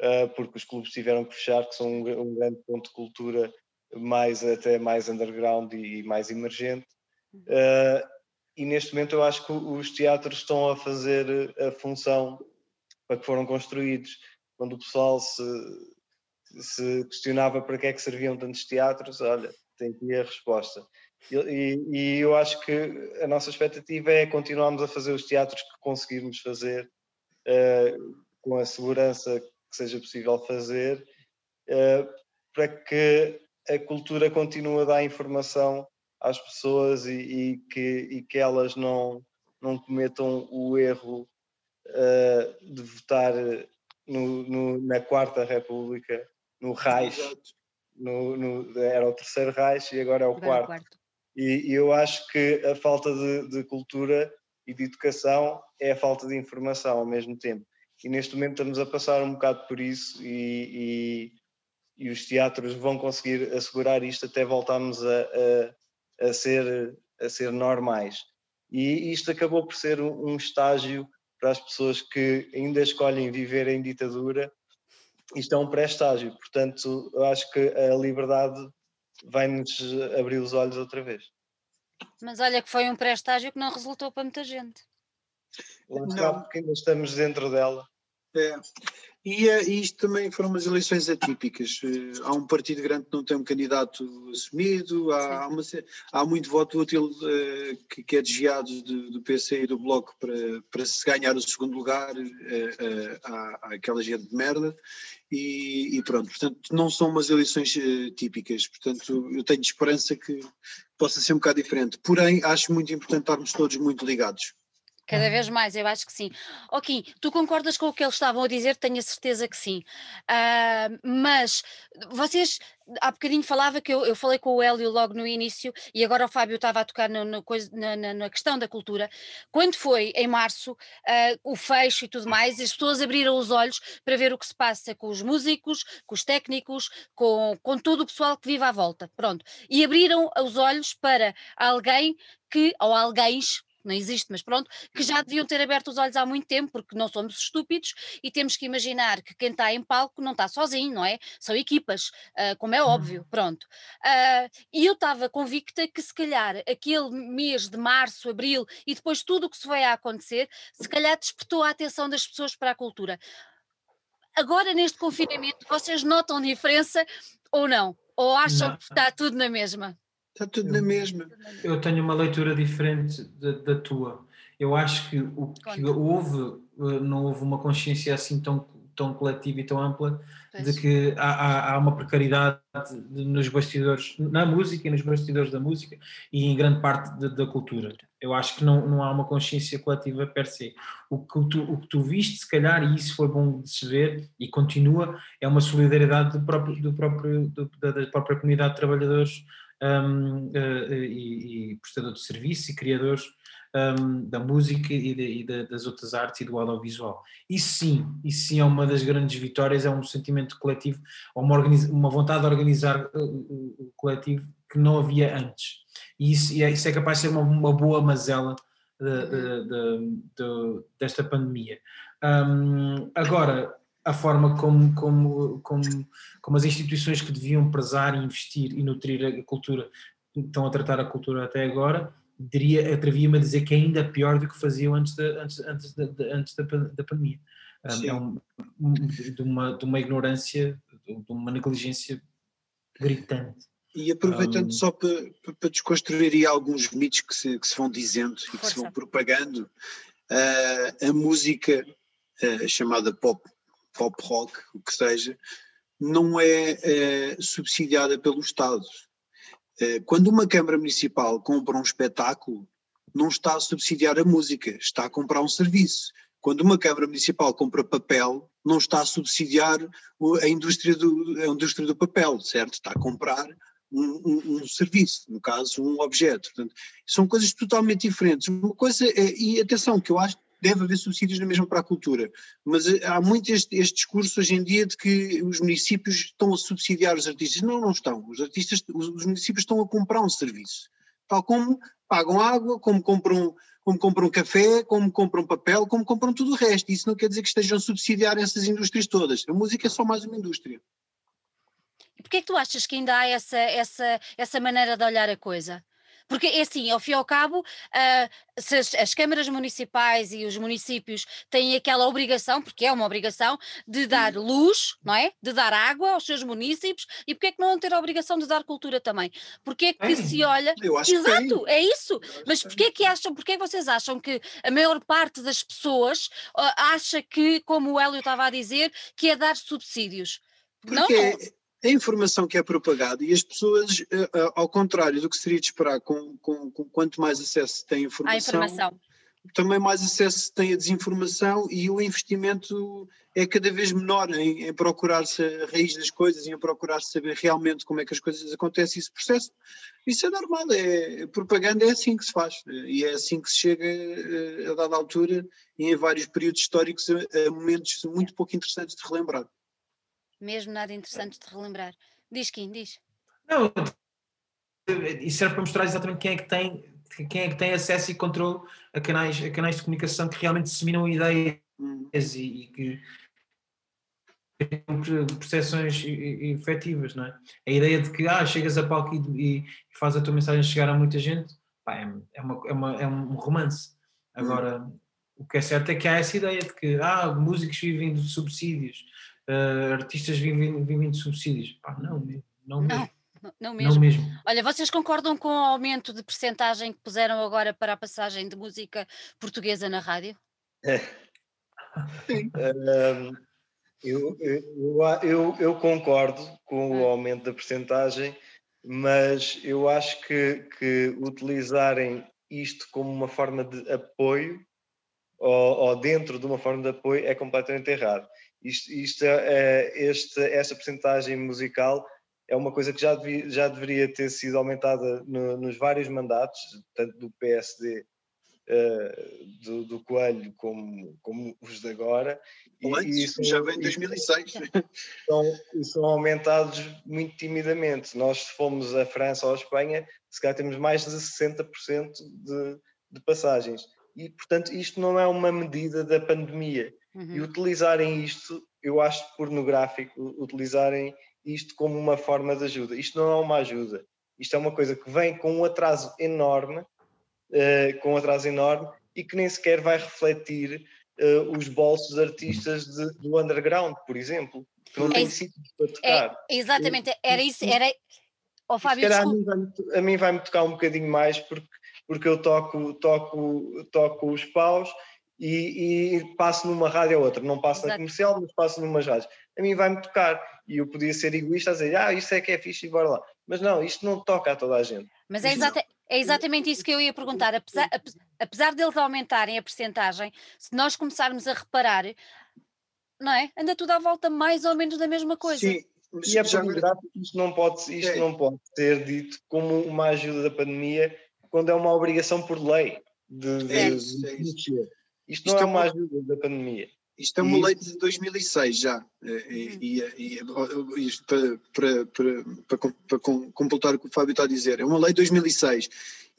uh, porque os clubes tiveram que fechar, que são um, um, grande ponto de cultura mais até mais underground e, e mais emergente. Uh, e neste momento eu acho que os teatros estão a fazer a função para que foram construídos. Quando o pessoal se, se questionava para que é que serviam tantos teatros, olha, tem aqui a resposta. E, e, e, eu acho que a nossa expectativa é continuarmos a fazer os teatros que conseguirmos fazer uh, com a segurança que seja possível fazer, uh, para que a cultura continue a dar informação às pessoas e, e, que, e que elas não, não cometam o erro uh, de votar no, no, na Quarta República, no Reich, no, no, era o terceiro Reich e agora é o agora quarto. É o quarto. E, e, eu acho que a falta de, de, cultura e de educação é a falta de informação ao mesmo tempo. E neste momento estamos a passar um bocado por isso e, e, e os teatros vão conseguir assegurar isto até voltarmos a, a a ser, a ser normais. E isto acabou por ser um, um estágio para as pessoas que ainda escolhem viver em ditadura. Isto é um pré-estágio, portanto, eu acho que a liberdade vai-nos abrir os olhos outra vez. Mas olha que foi um pré-estágio que não resultou para muita gente. Lá está, porque ainda estamos dentro dela. É. E, uh, isto também foram umas eleições atípicas. Uh, há um partido grande que não tem um candidato assumido, há, há, uma, há muito voto útil uh, que, que, é desviado de, do PC e do Bloco para, para se ganhar o segundo lugar à, àquela gente de merda. E, e, pronto, portanto, não são umas eleições típicas. Portanto, eu tenho esperança que possa ser um bocado diferente. Porém, acho muito importante estarmos todos muito ligados. Cada vez mais, eu acho que sim. Ok, tu concordas com o que eles estavam a dizer? Tenho a certeza que sim. Uh, mas vocês, há bocadinho falava que eu, eu falei com o Hélio logo no início e agora o Fábio estava a tocar no, no, na, na, na, questão da cultura. Quando foi em março, uh, o fecho e tudo mais, as pessoas abriram os olhos para ver o que se passa com os músicos, com os técnicos, com, com todo o pessoal que vive à volta. Pronto. E abriram os olhos para alguém que, ou alguém não existe, mas pronto, que já deviam ter aberto os olhos há muito tempo, porque não somos estúpidos e temos que imaginar que quem está em palco não está sozinho, não é? São equipas, uh, como é óbvio, uhum. pronto. Uh, e eu estava convicta que se calhar aquele mês de março, abril e depois tudo o que se vai a acontecer, se calhar despertou a atenção das pessoas para a cultura. Agora, neste confinamento, vocês notam diferença ou não? Ou acham não. que está tudo na mesma? Está tudo eu, na mesma. Eu tenho uma leitura diferente da, da tua. Eu acho que o que houve, eh, não houve uma consciência assim tão, tão coletiva e tão ampla pois. de que há, há, há, uma precariedade nos bastidores, na música e nos bastidores da música e em grande parte da, da cultura. Eu acho que não, não há uma consciência coletiva per se. O que, tu, o que tu viste, se calhar, e isso foi bom de se ver e continua, é uma solidariedade do próprio, do próprio, do, da própria comunidade de trabalhadores um, uh, e, e prestador de serviço e criadores um, da música e, de, e de, das outras artes e do audiovisual. Isso sim, isso sim é uma das grandes vitórias, é um sentimento coletivo, uma, uma vontade de organizar o, o, coletivo que não havia antes. E isso, e é, isso é capaz de ser uma, uma boa mazela de, desta pandemia. Um, agora, a forma como, como, como, como as instituições que deviam prezar, investir e nutrir a cultura estão a tratar a cultura até agora, diria, atrevia-me a dizer que é ainda pior do que faziam antes da, antes, antes da, antes da, da pandemia. Um, é um, de, uma, de uma ignorância, de uma negligência gritante. E aproveitando um, só para, para desconstruir alguns mitos que se, que se vão dizendo e que Força. se vão propagando, uh, a música uh, chamada pop, pop rock, o que seja, não é uh, subsidiada pelo Estado. quando uma Câmara Municipal compra um espetáculo, não está a subsidiar a música, está a comprar um serviço. Quando uma Câmara Municipal compra papel, não está a subsidiar a indústria do, a indústria do papel, certo? Está a comprar um, um, um, serviço, no caso, um objeto. Portanto, são coisas totalmente diferentes. Uma coisa é, e atenção, que eu acho deve haver subsídios na mesma para a cultura, mas eh, há muito este, este, discurso hoje em dia de que os municípios estão a subsidiar os artistas. Não, não estão. Os artistas, os, os municípios estão a comprar um serviço. Tal como pagam água, como compram como compram café, como compram papel, como compram tudo o resto. Isso não quer dizer que estejam a subsidiar essas indústrias todas. A música é só mais uma indústria. E porquê é que tu achas que ainda há essa, essa, essa maneira de olhar a coisa? Porque é assim, ao fim e ao cabo, uh, se as, as, câmaras municipais e os municípios têm aquela obrigação, porque é uma obrigação, de dar luz, não é? De dar água aos seus municípios, e porquê é que não vão ter a obrigação de dar cultura também? Porquê é que se olha. Eu acho Exato, é isso. Mas porquê é que acham, porquê é que vocês acham que a maior parte das pessoas uh, acha que, como o Hélio estava a dizer, que é dar subsídios? Porque não, não a informação que é propagada e as pessoas, eh, eh, ao contrário do que seria de esperar, com, com, com quanto mais acesso têm à informação, informação, também mais acesso têm à desinformação e o investimento é cada vez menor em, em procurar-se a raiz das coisas e em procurar saber realmente como é que as coisas acontecem, esse processo. Isso é normal, é, propaganda é assim que se faz e é assim que se chega eh, a dada altura e em vários períodos históricos a, a momentos muito pouco interessantes de relembrar mesmo nada interessante de relembrar. Diz, Kim, diz. Não, isso serve para mostrar exatamente quem é que tem, quem é que tem acesso e controle a canais, a canais de comunicação que realmente disseminam ideias e, e que percepções efetivas, não é? A ideia de que ah, chegas a palco e, e faz a tua mensagem chegar a muita gente, pá, é, é, uma, é, uma, é um romance. Agora, hum. o que é certo é que há essa ideia de que ah, músicos vivem de subsídios, uh, artistas vivem, vivem de subsídios. Pá, não, não, não Não mesmo. não mesmo. Olha, vocês concordam com o aumento de percentagem que puseram agora para a passagem de música portuguesa na rádio? É. um, eu, eu, eu, eu, concordo com o ah. aumento da percentagem, mas eu acho que, que utilizarem isto como uma forma de apoio ou, ou dentro de uma forma de apoio é completamente errado. Isto, isto é, este, esta percentagem musical é uma coisa que já, devia, já deveria ter sido aumentada no, nos vários mandatos, tanto do PSD, uh, eh, do, do, Coelho, como, como os de agora. E, e são, já vem em 2006. São, são aumentados muito timidamente. Nós, se fomos à França ou à Espanha, se calhar temos mais de 60% de, de passagens. E, portanto, isto não é uma medida da pandemia Uhum. E utilizarem isto, eu acho pornográfico, utilizarem isto como uma forma de ajuda. Isto não é uma ajuda. Isto é uma coisa que vem com um atraso enorme, uh, com um atraso enorme, e que nem sequer vai refletir uh, os bolsos de artistas de, do underground, por exemplo, que não é, têm sítios para tocar. É, exatamente, era isso, era... Oh, Fábio, a mim, vai, a mim vai-me tocar um bocadinho mais porque, porque eu toco, toco, toco os paus e, e, passo numa rádio ou outra. Não passo Exato. na comercial, mas passo numas rádios. A mim vai-me tocar. E eu podia ser egoísta a dizer, ah, isso é que é fixe e bora lá. Mas não, isto não toca a toda a gente. Mas é, exata, é exatamente isso que eu ia perguntar. Apesar, apesar deles aumentarem a percentagem, se nós começarmos a reparar, não é? Anda tudo à volta mais ou menos da mesma coisa. Sim, e é pornográfico, isto não pode, isto é. não pode ser dito como uma ajuda da pandemia quando é uma obrigação por lei. de, de, É de- é de mexer. Isto Isto é é uma- ajuda da pandemia. Isto é uma E- lei de 2006 já. Eh, E, e- e- isto para, para, para, para, para com- completar o que o Fábio está a dizer, é uma lei de 2006.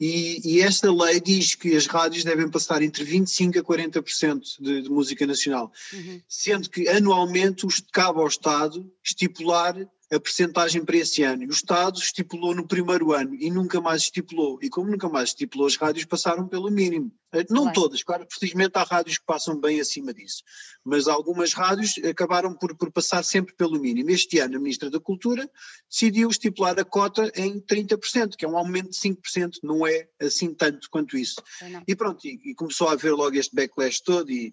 E, e esta lei diz que as rádios devem passar entre 25% a 40% de, de música nacional, Uhum. sendo que anualmente cabe ao Estado estipular a percentagem para esse ano. E o Estado estipulou no primeiro ano e nunca mais estipulou. E como nunca mais estipulou, as rádios passaram pelo mínimo. Não Claro. todas, claro, felizmente há rádios que passam bem acima disso mas algumas rádios acabaram por, por passar sempre pelo mínimo. Este ano, a Ministra da Cultura decidiu estipular a cota em 30%, que é um aumento de 5%, não é assim tanto quanto isso. E pronto, e, e começou a haver logo este backlash todo e,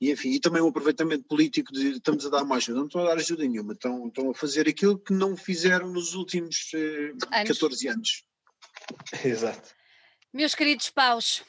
e enfim, e também um aproveitamento político de estamos a dar mais ajuda, não estão a dar ajuda nenhuma, estão, estão a fazer aquilo que não fizeram nos últimos eh, Anos. 14 anos. Exato. Meus queridos paus,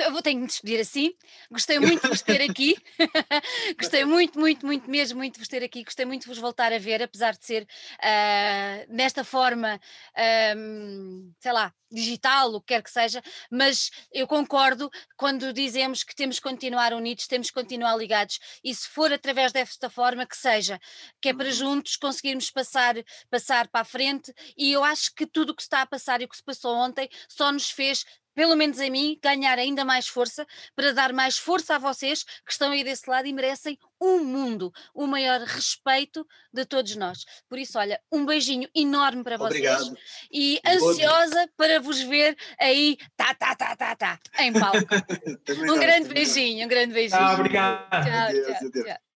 eu vou ter que me despedir assim. Gostei muito de vos ter aqui. Gostei muito, muito, muito mesmo, muito de vos ter aqui. Gostei muito de vos voltar a ver, apesar de ser ah, nesta forma, ahm, sei lá, digital, o que quer que seja, mas eu concordo quando dizemos que temos que continuar unidos, temos que continuar ligados, e se for através desta forma, que seja, que é para Uhum. juntos conseguirmos passar, passar para a frente, e eu acho que tudo o que está a passar e o que se passou ontem só nos fez pelo menos a mim, ganhar ainda mais força para dar mais força a vocês que estão aí desse lado e merecem um mundo, o maior respeito de todos nós. Por isso, olha, um beijinho enorme para vocês Obrigado. e Outro. ansiosa para vos ver aí, tá, tá, tá, tá, tá, em palco. Um nós, grande nós. beijinho, um grande beijinho. Ah, obrigado. Tchau, tchau, tchau.